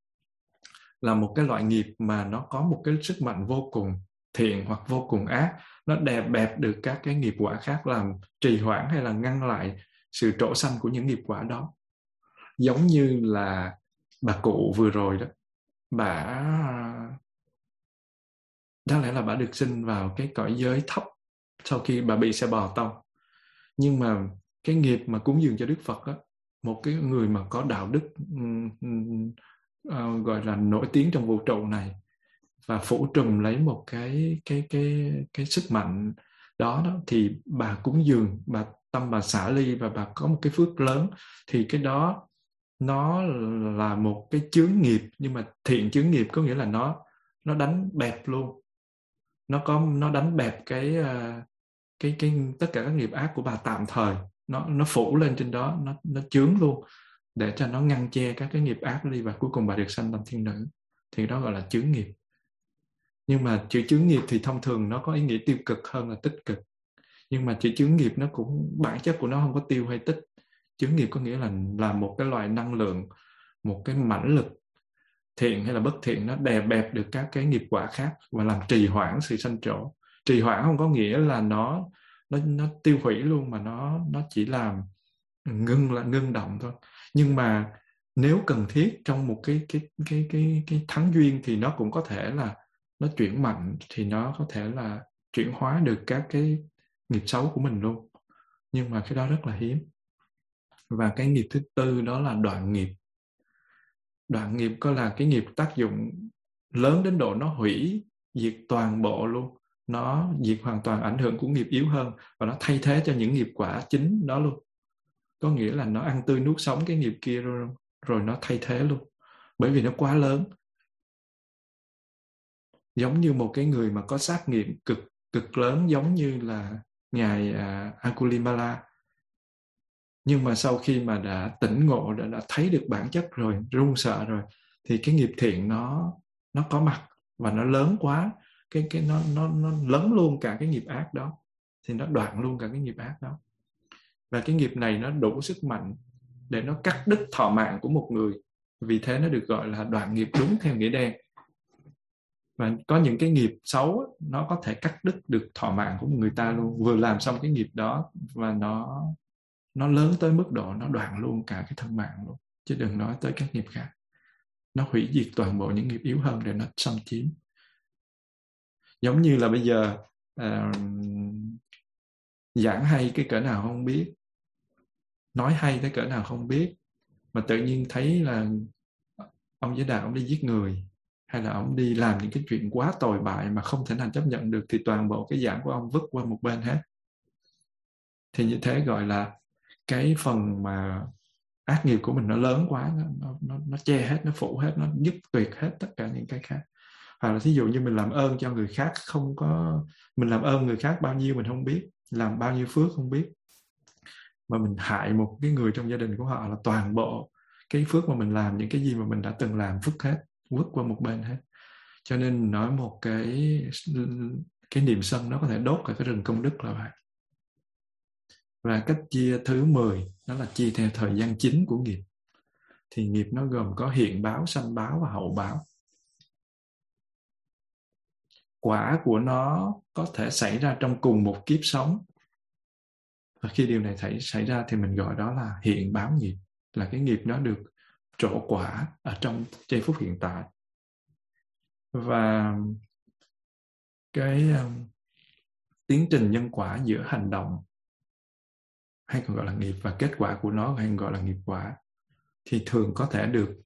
là một cái loại nghiệp mà nó có một cái sức mạnh vô cùng thiện hoặc vô cùng ác. Nó đè bẹp được các cái nghiệp quả khác, làm trì hoãn hay là ngăn lại sự trổ sanh của những nghiệp quả đó giống như là bà cụ vừa rồi đó. Bà đáng lẽ là bà được sinh vào cái cõi giới thấp sau khi bà bị xe bò tông. Nhưng mà cái nghiệp mà cúng dường cho đức phật đó, một cái người mà có đạo đức uh, gọi là nổi tiếng trong vũ trụ này và phủ trùm lấy một cái cái cái cái sức mạnh đó, đó thì bà cúng dường bà tâm bà xả ly và bà có một cái phước lớn thì cái đó nó là một cái chướng nghiệp, nhưng mà thiện chướng nghiệp có nghĩa là nó nó đánh bẹp luôn. Nó có, nó đánh bẹp cái ờ, cái cái tất cả các nghiệp ác của bà tạm thời. Nó nó phủ lên trên đó, nó nó chướng luôn, để cho nó ngăn che các cái nghiệp ác đi. Và cuối cùng bà được sanh làm thiên nữ. Thì đó gọi là chướng nghiệp. Nhưng mà chữ chướng nghiệp thì thông thường nó có ý nghĩa tiêu cực hơn là tích cực. Nhưng mà chữ chướng nghiệp nó cũng, bản chất của nó không có tiêu hay tích chướng nghiệp có nghĩa là là một cái loại năng lượng, một cái mãnh lực thiện hay là bất thiện, nó đè bẹp được các cái nghiệp quả khác và làm trì hoãn sự sanh trổ. Trì hoãn không có nghĩa là nó nó nó tiêu hủy luôn, mà nó nó chỉ làm ngưng là, ngưng động thôi. Nhưng mà nếu cần thiết trong một cái cái cái cái cái thắng duyên thì nó cũng có thể là nó chuyển mạnh, thì nó có thể là chuyển hóa được các cái nghiệp xấu của mình luôn. Nhưng mà cái đó rất là hiếm và cái nghiệp thứ tư đó là đoạn nghiệp. Đoạn nghiệp có là cái nghiệp tác dụng lớn đến độ nó hủy diệt toàn bộ luôn. Nó diệt hoàn toàn ảnh hưởng của nghiệp yếu hơn và nó thay thế cho những nghiệp quả chính đó luôn. Có nghĩa là nó ăn tươi nuốt sống cái nghiệp kia rồi, rồi nó thay thế luôn. Bởi vì nó quá lớn. Giống như một cái người mà có sát nghiệm cực cực lớn giống như là ngài uh, Angulimala nhưng mà sau khi mà đã tỉnh ngộ đã, đã thấy được bản chất rồi run sợ rồi thì cái nghiệp thiện nó nó có mặt và nó lớn quá. Cái cái nó nó nó lớn luôn cả cái nghiệp ác đó. Thì nó đoạn luôn cả cái nghiệp ác đó. Và cái nghiệp này nó đủ sức mạnh để nó cắt đứt thọ mạng của một người. Vì thế nó được gọi là đoạn nghiệp đúng theo nghĩa đen. Và có những cái nghiệp xấu nó có thể cắt đứt được thọ mạng của người ta luôn. Vừa làm xong cái nghiệp đó và nó nó lớn tới mức độ nó đoạn luôn cả cái thân mạng luôn chứ đừng nói tới các nghiệp khác. Nó hủy diệt toàn bộ những nghiệp yếu hơn để nó xâm chiếm. Giống như là bây giờ uh, giảng hay cái cỡ nào không biết nói hay tới cỡ nào không biết mà tự nhiên thấy là ông giới đạo ông đi giết người hay là ông đi làm những cái chuyện quá tồi bại mà không thể nào chấp nhận được thì toàn bộ cái giảng của ông vứt qua một bên hết. Thì như thế gọi là cái phần mà ác nghiệp của mình nó lớn quá, nó nó nó che hết, nó phủ hết, nó dứt tuyệt hết tất cả những cái khác. Hoặc là thí dụ như mình làm ơn cho người khác không có, mình làm ơn người khác bao nhiêu mình không biết, làm bao nhiêu phước không biết. Mà mình hại một cái người trong gia đình của họ là toàn bộ cái phước mà mình làm, những cái gì mà mình đã từng làm phước hết vứt qua một bên hết. Cho nên nói một cái cái niềm sân nó có thể đốt cả cái rừng công đức là vậy và cách chia thứ 10 đó là chia theo thời gian chính của nghiệp. Thì nghiệp nó gồm có hiện báo sanh báo và hậu báo. Quả của nó có thể xảy ra trong cùng một kiếp sống. Và khi điều này xảy xảy ra thì mình gọi đó là hiện báo nghiệp là cái nghiệp nó được trổ quả ở trong giây phút hiện tại. Và cái um, tiến trình nhân quả giữa hành động hay còn gọi là nghiệp và kết quả của nó hay còn gọi là nghiệp quả, thì thường có thể được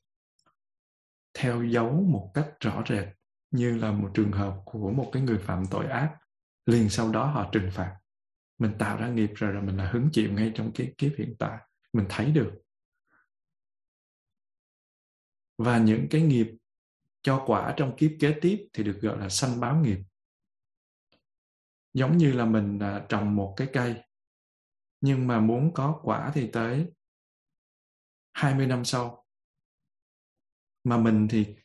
theo dấu một cách rõ rệt như là một trường hợp của một cái người phạm tội ác, liền sau đó họ trừng phạt. Mình tạo ra nghiệp rồi rồi mình là hứng chịu ngay trong cái kiếp hiện tại, mình thấy được. Và những cái nghiệp cho quả trong kiếp kế tiếp thì được gọi là sanh báo nghiệp. Giống như là mình à, trồng một cái cây nhưng mà muốn có quả thì tới 20 năm sau. Mà mình thì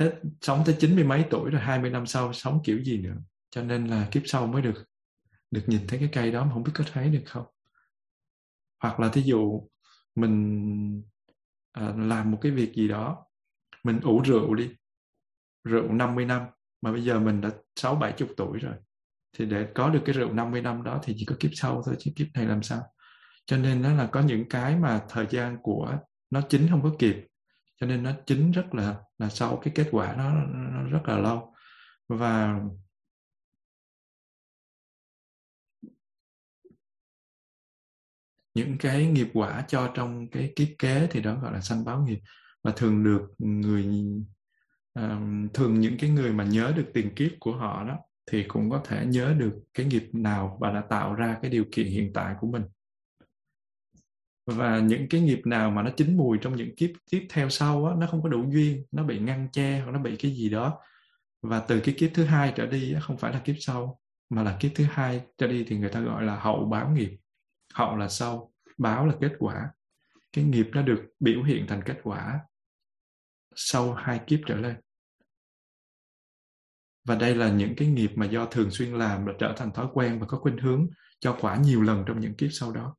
hết sống tới chín mươi mấy tuổi rồi 20 năm sau sống kiểu gì nữa. Cho nên là kiếp sau mới được được nhìn thấy cái cây đó mà không biết có thấy được không. Hoặc là thí dụ mình à, làm một cái việc gì đó mình ủ rượu đi. Rượu 50 năm mà bây giờ mình đã sáu bảy chục tuổi rồi thì để có được cái rượu 50 năm đó thì chỉ có kiếp sau thôi chứ kiếp này làm sao? Cho nên nó là có những cái mà thời gian của nó chín không có kịp. Cho nên nó chín rất là là sau cái kết quả nó, nó rất là lâu. Và những cái nghiệp quả cho trong cái kiếp kế thì đó gọi là sanh báo nghiệp. Và thường được người uh, thường những cái người mà nhớ được tiền kiếp của họ đó thì cũng có thể nhớ được cái nghiệp nào và đã tạo ra cái điều kiện hiện tại của mình. Và những cái nghiệp nào mà nó chín mùi trong những kiếp tiếp theo sau á, nó không có đủ duyên nó bị ngăn che hoặc nó bị cái gì đó. Và từ cái kiếp thứ hai trở đi á, không phải là kiếp sau mà là kiếp thứ hai trở đi thì người ta gọi là hậu báo nghiệp. Hậu là sau báo là kết quả. Cái nghiệp nó được biểu hiện thành kết quả sau hai kiếp trở lên và đây là những cái nghiệp mà do thường xuyên làm và trở thành thói quen và có khuynh hướng cho quả nhiều lần trong những kiếp sau đó.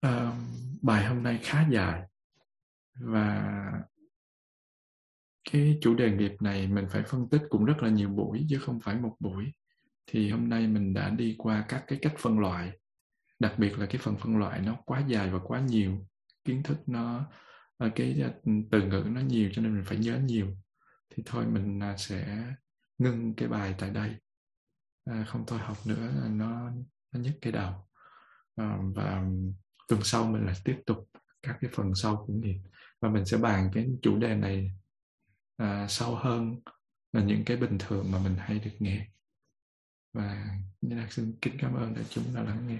À, bài hôm nay khá dài và cái chủ đề nghiệp này mình phải phân tích cũng rất là nhiều buổi chứ không phải một buổi. Thì hôm nay mình đã đi qua các cái cách phân loại đặc biệt là cái phần phân loại nó quá dài và quá nhiều kiến thức nó ờ, cái ờ, từ ngữ nó nhiều cho nên mình phải nhớ nhiều. Thì thôi mình à, sẽ ngưng cái bài tại đây. À, không thôi học nữa à, nó nó nhức cái đầu. À, và tuần sau mình lại tiếp tục các cái phần sau của nghiệp và mình sẽ bàn cái chủ đề này à, sâu hơn là những cái bình thường mà mình hay được nghe. Và như là xin kính cảm ơn đại chúng đã lắng nghe.